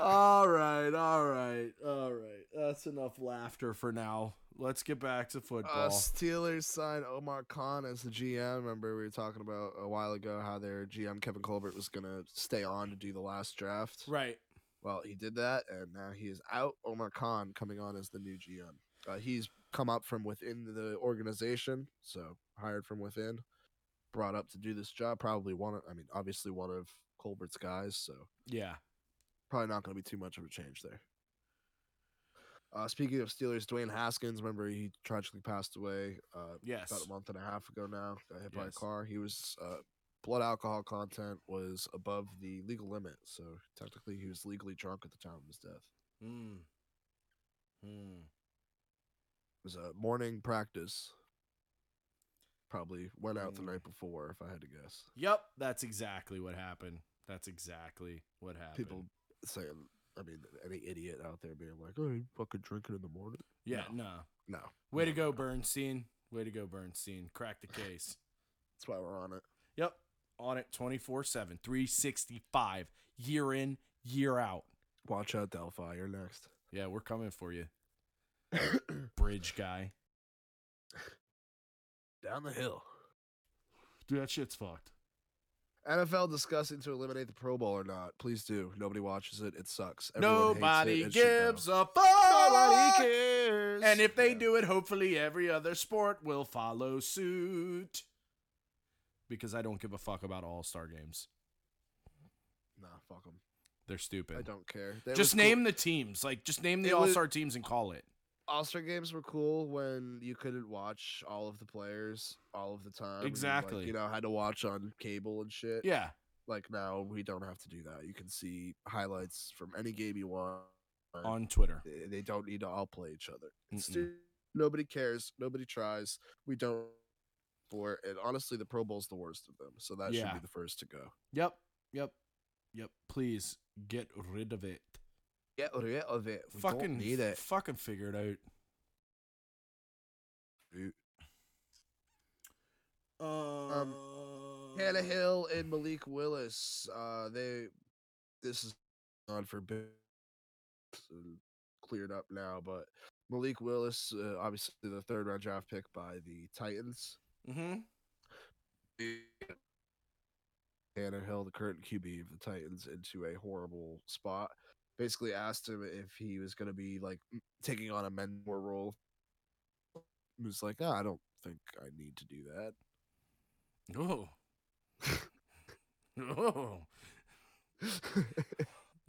All right, all right, all right. That's enough laughter for now. Let's get back to football. Uh, Steelers signed Omar Khan as the GM. Remember we were talking about a while ago how their GM Kevin Colbert was gonna stay on to do the last draft. right. Well, he did that, and now he is out. Omar Khan coming on as the new GM. Uh, he's come up from within the organization, so hired from within, brought up to do this job. Probably one. Of, I mean, obviously one of Colbert's guys, so Yeah. probably not going to be too much of a change there. Uh, speaking of Steelers, Dwayne Haskins, remember he tragically passed away uh, Yes. about a month and a half ago now. Got hit by a car. He was uh, blood alcohol content was above the legal limit. So technically, he was legally drunk at the time of his death. Hmm. Hmm. It was a morning practice. Probably went out the Mm. night before, if I had to guess. Yep, that's exactly what happened. That's exactly what happened. People saying, I mean, any idiot out there being like, "Oh, you fucking drinking in the morning." Yeah, No. no. No. Way to go, no. Bernstein. Way to go, Bernstein. Crack the case. That's why we're on it. Yep. On it 24 7, 365, year in, year out. Watch out, Delphi. You're next. Yeah, we're coming for you, bridge guy. Down the hill. Dude, that shit's fucked. NFL discussing to eliminate the Pro Bowl or not. Please do. Nobody watches it. It sucks. Everyone Nobody it. It gives a fuck. Nobody cares. And if they Yeah. do it, hopefully every other sport will follow suit. Because I don't give a fuck about all star games. nah, fuck them. They're stupid. I don't care. They just was cool- name the teams. Like, just name the all star teams and call it. All-Star games were cool when you couldn't watch all of the players all of the time. you, like, Exactly. you know, had to watch on cable and shit. Yeah. Like now, we don't have to do that. You can see highlights from any game you want. On Twitter. They they don't need to all play each other. Stu- nobody cares. Nobody tries. We don't. For and honestly, the Pro Bowl's the worst of them. So that should be the first to go. Yep. Yep. Yep. Please get rid of it. Get rid of it. We fucking don't need it. Fucking figure it out. Dude. Um, Tannehill and Malik Willis. Uh, they. This is on for bit cleared up now, but Malik Willis, uh, obviously the third round draft pick by the Titans. Mm-hmm. Tannehill, the current QB of the Titans, into a horrible spot. Basically asked him if he was going to be like taking on a mentor role. He was like, "Ah, I don't think I need to do that. Oh. oh.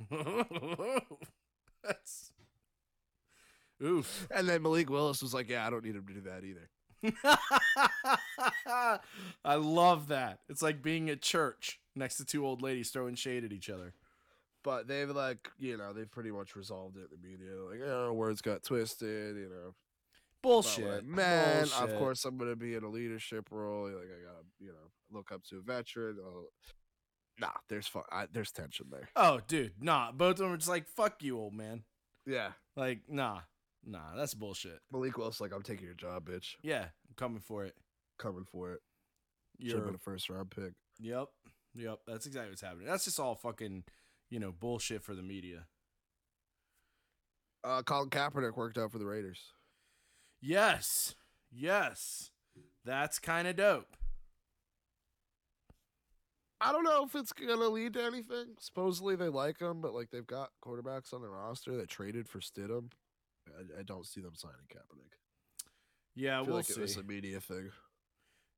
That's. Oof. and then Malik Willis was like, Yeah, I don't need him to do that either. I love that. It's like being at church next to two old ladies throwing shade at each other. But they've like, you know, they've pretty much resolved it in the media. Like, oh, words got twisted, you know. Bullshit. like, man, of course I'm gonna be in a leadership role. Like I gotta, you know, look up to a veteran. Uh, nah, there's fun. I, there's tension there. Oh, dude, nah. Both of them are just like, fuck you, old man. Yeah, Like, nah. Nah, that's bullshit. Malik Willis like, I'm taking your job, bitch. Yeah, I'm coming for it. Coming for it. You're been a first round pick. Yep. Yep. That's exactly what's happening. That's just all fucking, you know, bullshit for the media. Uh, Colin Kaepernick worked out for the Raiders. Yes. Yes. That's kind of dope. I don't know if it's gonna lead to anything. Supposedly they like him, but like they've got quarterbacks on their roster that traded for Stidham. I, I don't see them signing Kaepernick. Yeah, we'll like see. it was a media thing.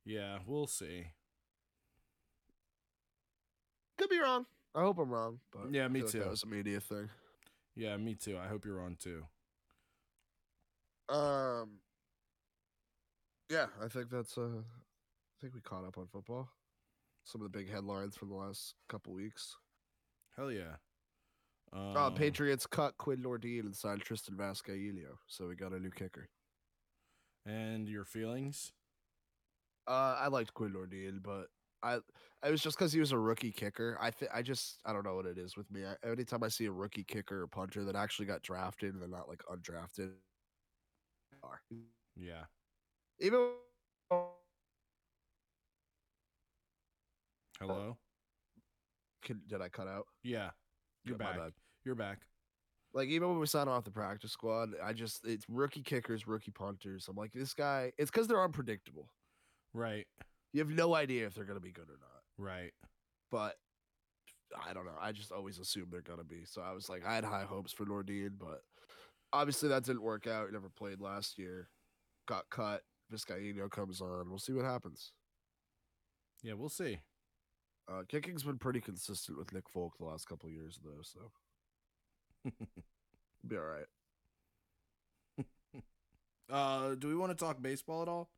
Yeah, we'll see. Could be wrong. I hope I'm wrong. But Yeah, me feel like too. That was a media thing. Yeah, me too. I hope you're on too. Um. Yeah, I think that's. Uh, I think we caught up on football. Some of the big headlines from the last couple weeks. Hell yeah. Um, Uh, Patriots cut Quinn Nordin and signed Tristan Vizcaino, so we got a new kicker. And your feelings? Uh, I liked Quinn Nordin, but I it was just because he was a rookie kicker. I th- I just I don't know what it is with me. I, anytime I see a rookie kicker or punter that actually got drafted and they're not like undrafted, are. Yeah. even Hello? Oh. Can, did I cut out? Yeah. You're Yeah, back. You're back. Like even when we sign off the practice squad, I just it's rookie kickers, rookie punters. I'm like this guy. It's because they're unpredictable. Right. You have no idea if they're gonna be good or not. Right. But I don't know. I just always assume they're gonna be. So I was like, I had high hopes for Nordin, but obviously that didn't work out. He never played last year. Got cut. Vizcaino comes on. We'll see what happens. Yeah, we'll see. Uh, kicking's been pretty consistent with Nick Folk the last couple years, though. So be all right. Uh, do we want to talk baseball at all?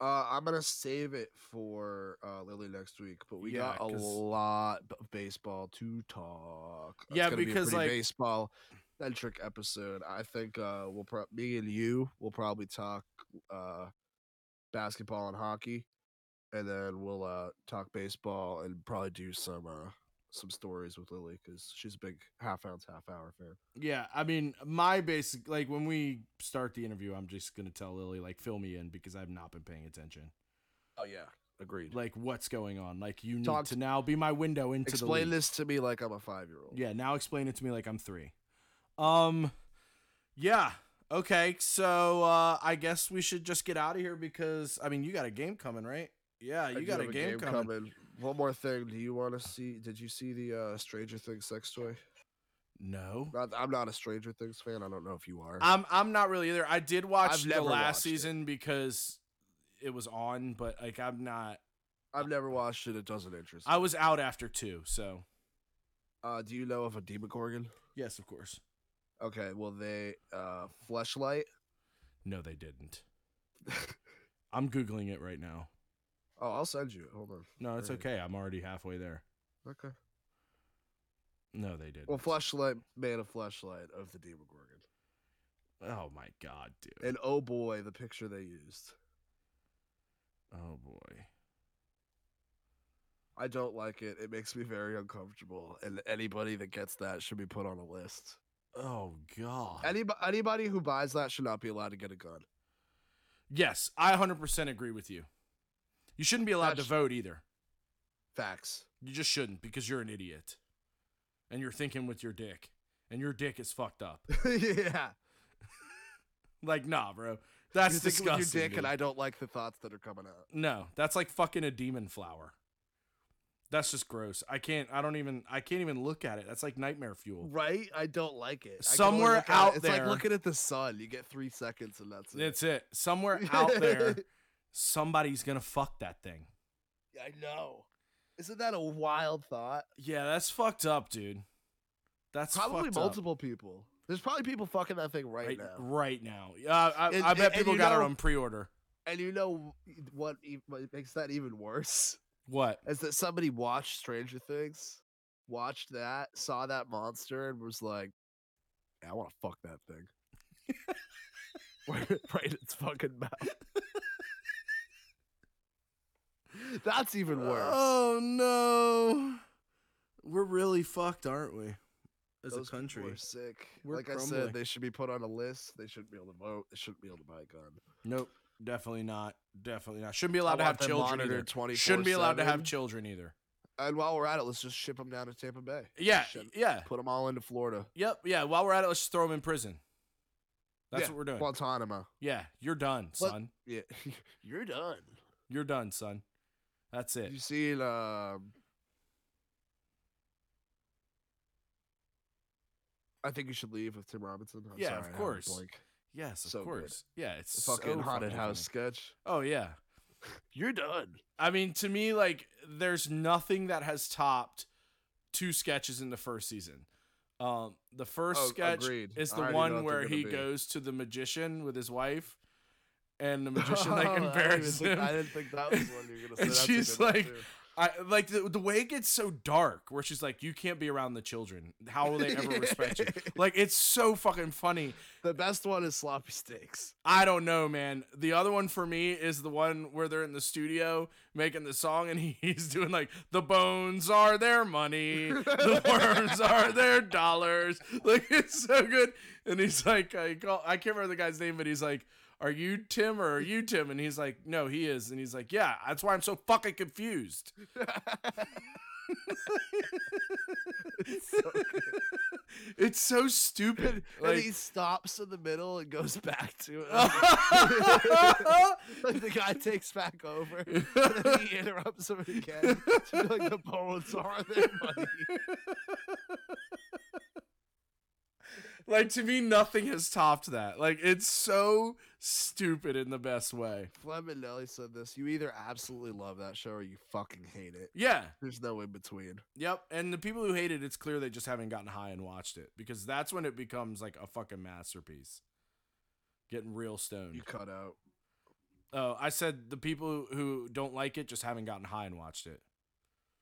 Uh, I'm gonna save it for uh, Lily next week, but we Yeah, got a lot of baseball to talk. Yeah, gonna be because, like- baseball centric episode. I think uh, we'll pro- me and you will probably talk uh, basketball and hockey, and then we'll uh, talk baseball and probably do some uh, some stories with Lily because she's a big half ounce half hour fan. Yeah, I mean, my basic like when we start the interview, I'm just gonna tell Lily like fill me in because I've not been paying attention. Oh yeah, agreed. Like what's going on? Like you need Talk to now be my window into the Explain this to me like I'm a five year old. Yeah, now explain it to me like I'm three. Um, yeah. Okay, so uh I guess we should just get out of here because I mean you got a game coming, right? Yeah, you got a have game, coming. One more thing. Do you want to see? Did you see the uh, Stranger Things sex toy? No. Not, I'm not a Stranger Things fan. I don't know if you are. I'm I'm not really either. I did watch I've the never last watched it. season because it was on, but like I'm not I've never watched it. It doesn't interest. Me. I was out after two, so Uh, do you know of a Demogorgon? yes, of course. Okay. Well, they uh, fleshlight. No, they didn't. I'm googling it right now. Oh, I'll send you. Hold on. No, it's Right. okay. I'm already halfway there. Okay. No, they didn't. Well, Fleshlight made a Fleshlight of the Demogorgon, Oh my god, dude. and oh boy, the picture they used. oh boy. I don't like it. It makes me very uncomfortable, and anybody that gets that should be put on a list. Oh god. Anybody, anybody who buys that should not be allowed to get a gun. yes, I 100% agree with you. You shouldn't be allowed to vote either. Facts. You just shouldn't because you're an idiot. And you're thinking with your dick. And your dick is fucked up. yeah. Like, nah, bro. That's You're disgusting. with your dick, dude. and I don't like the thoughts that are coming out. No, that's like fucking a demon flower. That's just gross. I can't. I don't even. I can't even look at it. That's like nightmare fuel. Right? I don't like it. I can only Somewhere at it- out it's there- it's like looking at the sun. You get three seconds, and that's it. That's it. Somewhere out there, somebody's gonna fuck that thing. I know. Isn't that a wild thought? Yeah, that's fucked up, dude. That's Probably fucked up. multiple people. There's probably people fucking that thing right, right, now. right now. Uh, I, And- I bet and- and people you got it on pre-order. And you know what, e- what makes that even worse? What? Is that somebody watched Stranger Things, watched that, saw that monster, and was like, yeah, I want to fuck that thing. right, right in its fucking mouth. That's even worse. Oh no, we're really fucked, aren't we? As Those a country. are sick. We're like I said, they should be put on a list. They shouldn't be able to vote. They shouldn't be able to buy a gun. Nope, definitely not. Definitely not. Shouldn't be allowed to have children either. 24/7. Shouldn't be allowed to have children either. And while we're at it, let's just ship them down to Tampa Bay. Yeah, yeah, Put them all into Florida. yep, yeah. While we're at it, let's just throw them in prison. That's Yeah, what we're doing. Guantanamo. yeah, you're done, Let- son. Yeah, you're done. You're done, son. That's it. You see um I think you should leave with Tim Robinson. I'm Yeah, sorry, of I had a course. Yes, of So good. course. Yeah, it's The so fucking haunted house sketch. Oh yeah. You're done. I mean, to me, like, there's nothing that has topped two sketches in the first season. Um, the first Oh, sketch agreed. is the one where he be. goes to the magician with his wife, and the magician like Oh, I embarrasses think- him. I didn't think that was one you were gonna say. And That's she's like- I like the, the way it gets so dark, where she's like, "You can't be around the children. How will they ever respect you?" Like, it's so fucking funny. the best one is sloppy steaks. I don't know, man. The other one for me is the one where they're in the studio making the song and he's doing like the bones are their money, the worms are their dollars. Like it's so good. And he's like, I call, I can't remember the guy's name, but he's like, "Are you Tim or are you Tim?" And he's like, "No, he is." And he's like, "Yeah, that's why I'm so fucking confused." it's so good. It's so stupid. Like, and he stops in the middle and goes back to it. like the guy takes back over, and then he interrupts him again. To be like the bones are there, money. Like to me, nothing has topped that. Like it's so stupid in the best way. Flem and Nelly said this: you either absolutely love that show or you fucking hate it. Yeah. There's no in between. Yep. And the people who hate it, it's clear they just haven't gotten high and watched it because that's when it becomes like a fucking masterpiece. Getting real stoned. You cut out. Oh, I said the people who don't like it just haven't gotten high and watched it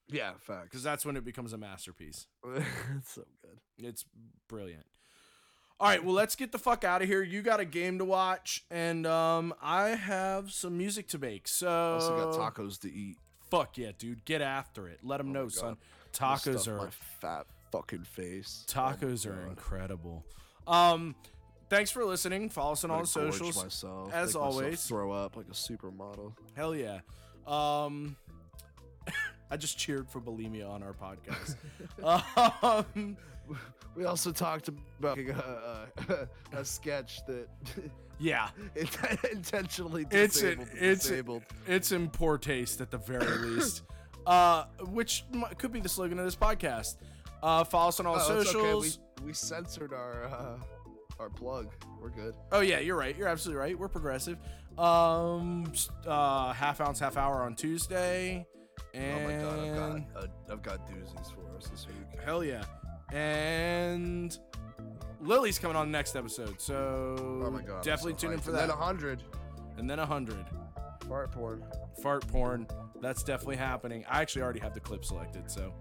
Yeah, facts. because that's when it becomes a masterpiece. it's so good. It's brilliant. All right, well, let's get the fuck out of here. You got a game to watch, and um, I have some music to make. So Also got tacos to eat. Fuck yeah, dude, get after it. Let them Oh know, son. Tacos are my fat fucking face. tacos Oh are incredible. Um, thanks for listening. Follow us on all the socials. Myself, as make myself always. throw up like a supermodel. Hell yeah. Um, I just cheered for bulimia on our podcast. um, We also talked about a, a, a sketch that yeah, intentionally It's disabled. it's a- disabled. it's in poor taste at the very least. Uh, which could be the slogan of this podcast. Uh, follow us on all Oh, it's okay. socials. We, we censored our uh, our plug. We're good. Oh yeah, you're right. You're absolutely right. We're progressive. Um, uh, half ounce, half hour on Tuesday. And oh my god, I've got uh, I've got doozies for us this week. hell yeah, and Lily's coming on the next episode. So Oh my god, definitely so tune in hyped. for And that. Then a hundred and then a hundred fart porn. fart porn. That's definitely happening. I actually already have the clip selected, so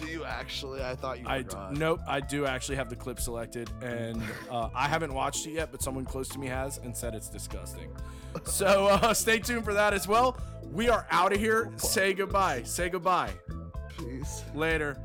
Do you actually? I thought you I d- nope. I do actually have the clip selected, and uh, I haven't watched it yet, but someone close to me has and said it's disgusting. So uh, stay tuned for that as well. We are out of here. Say goodbye. Say goodbye. Peace. Later.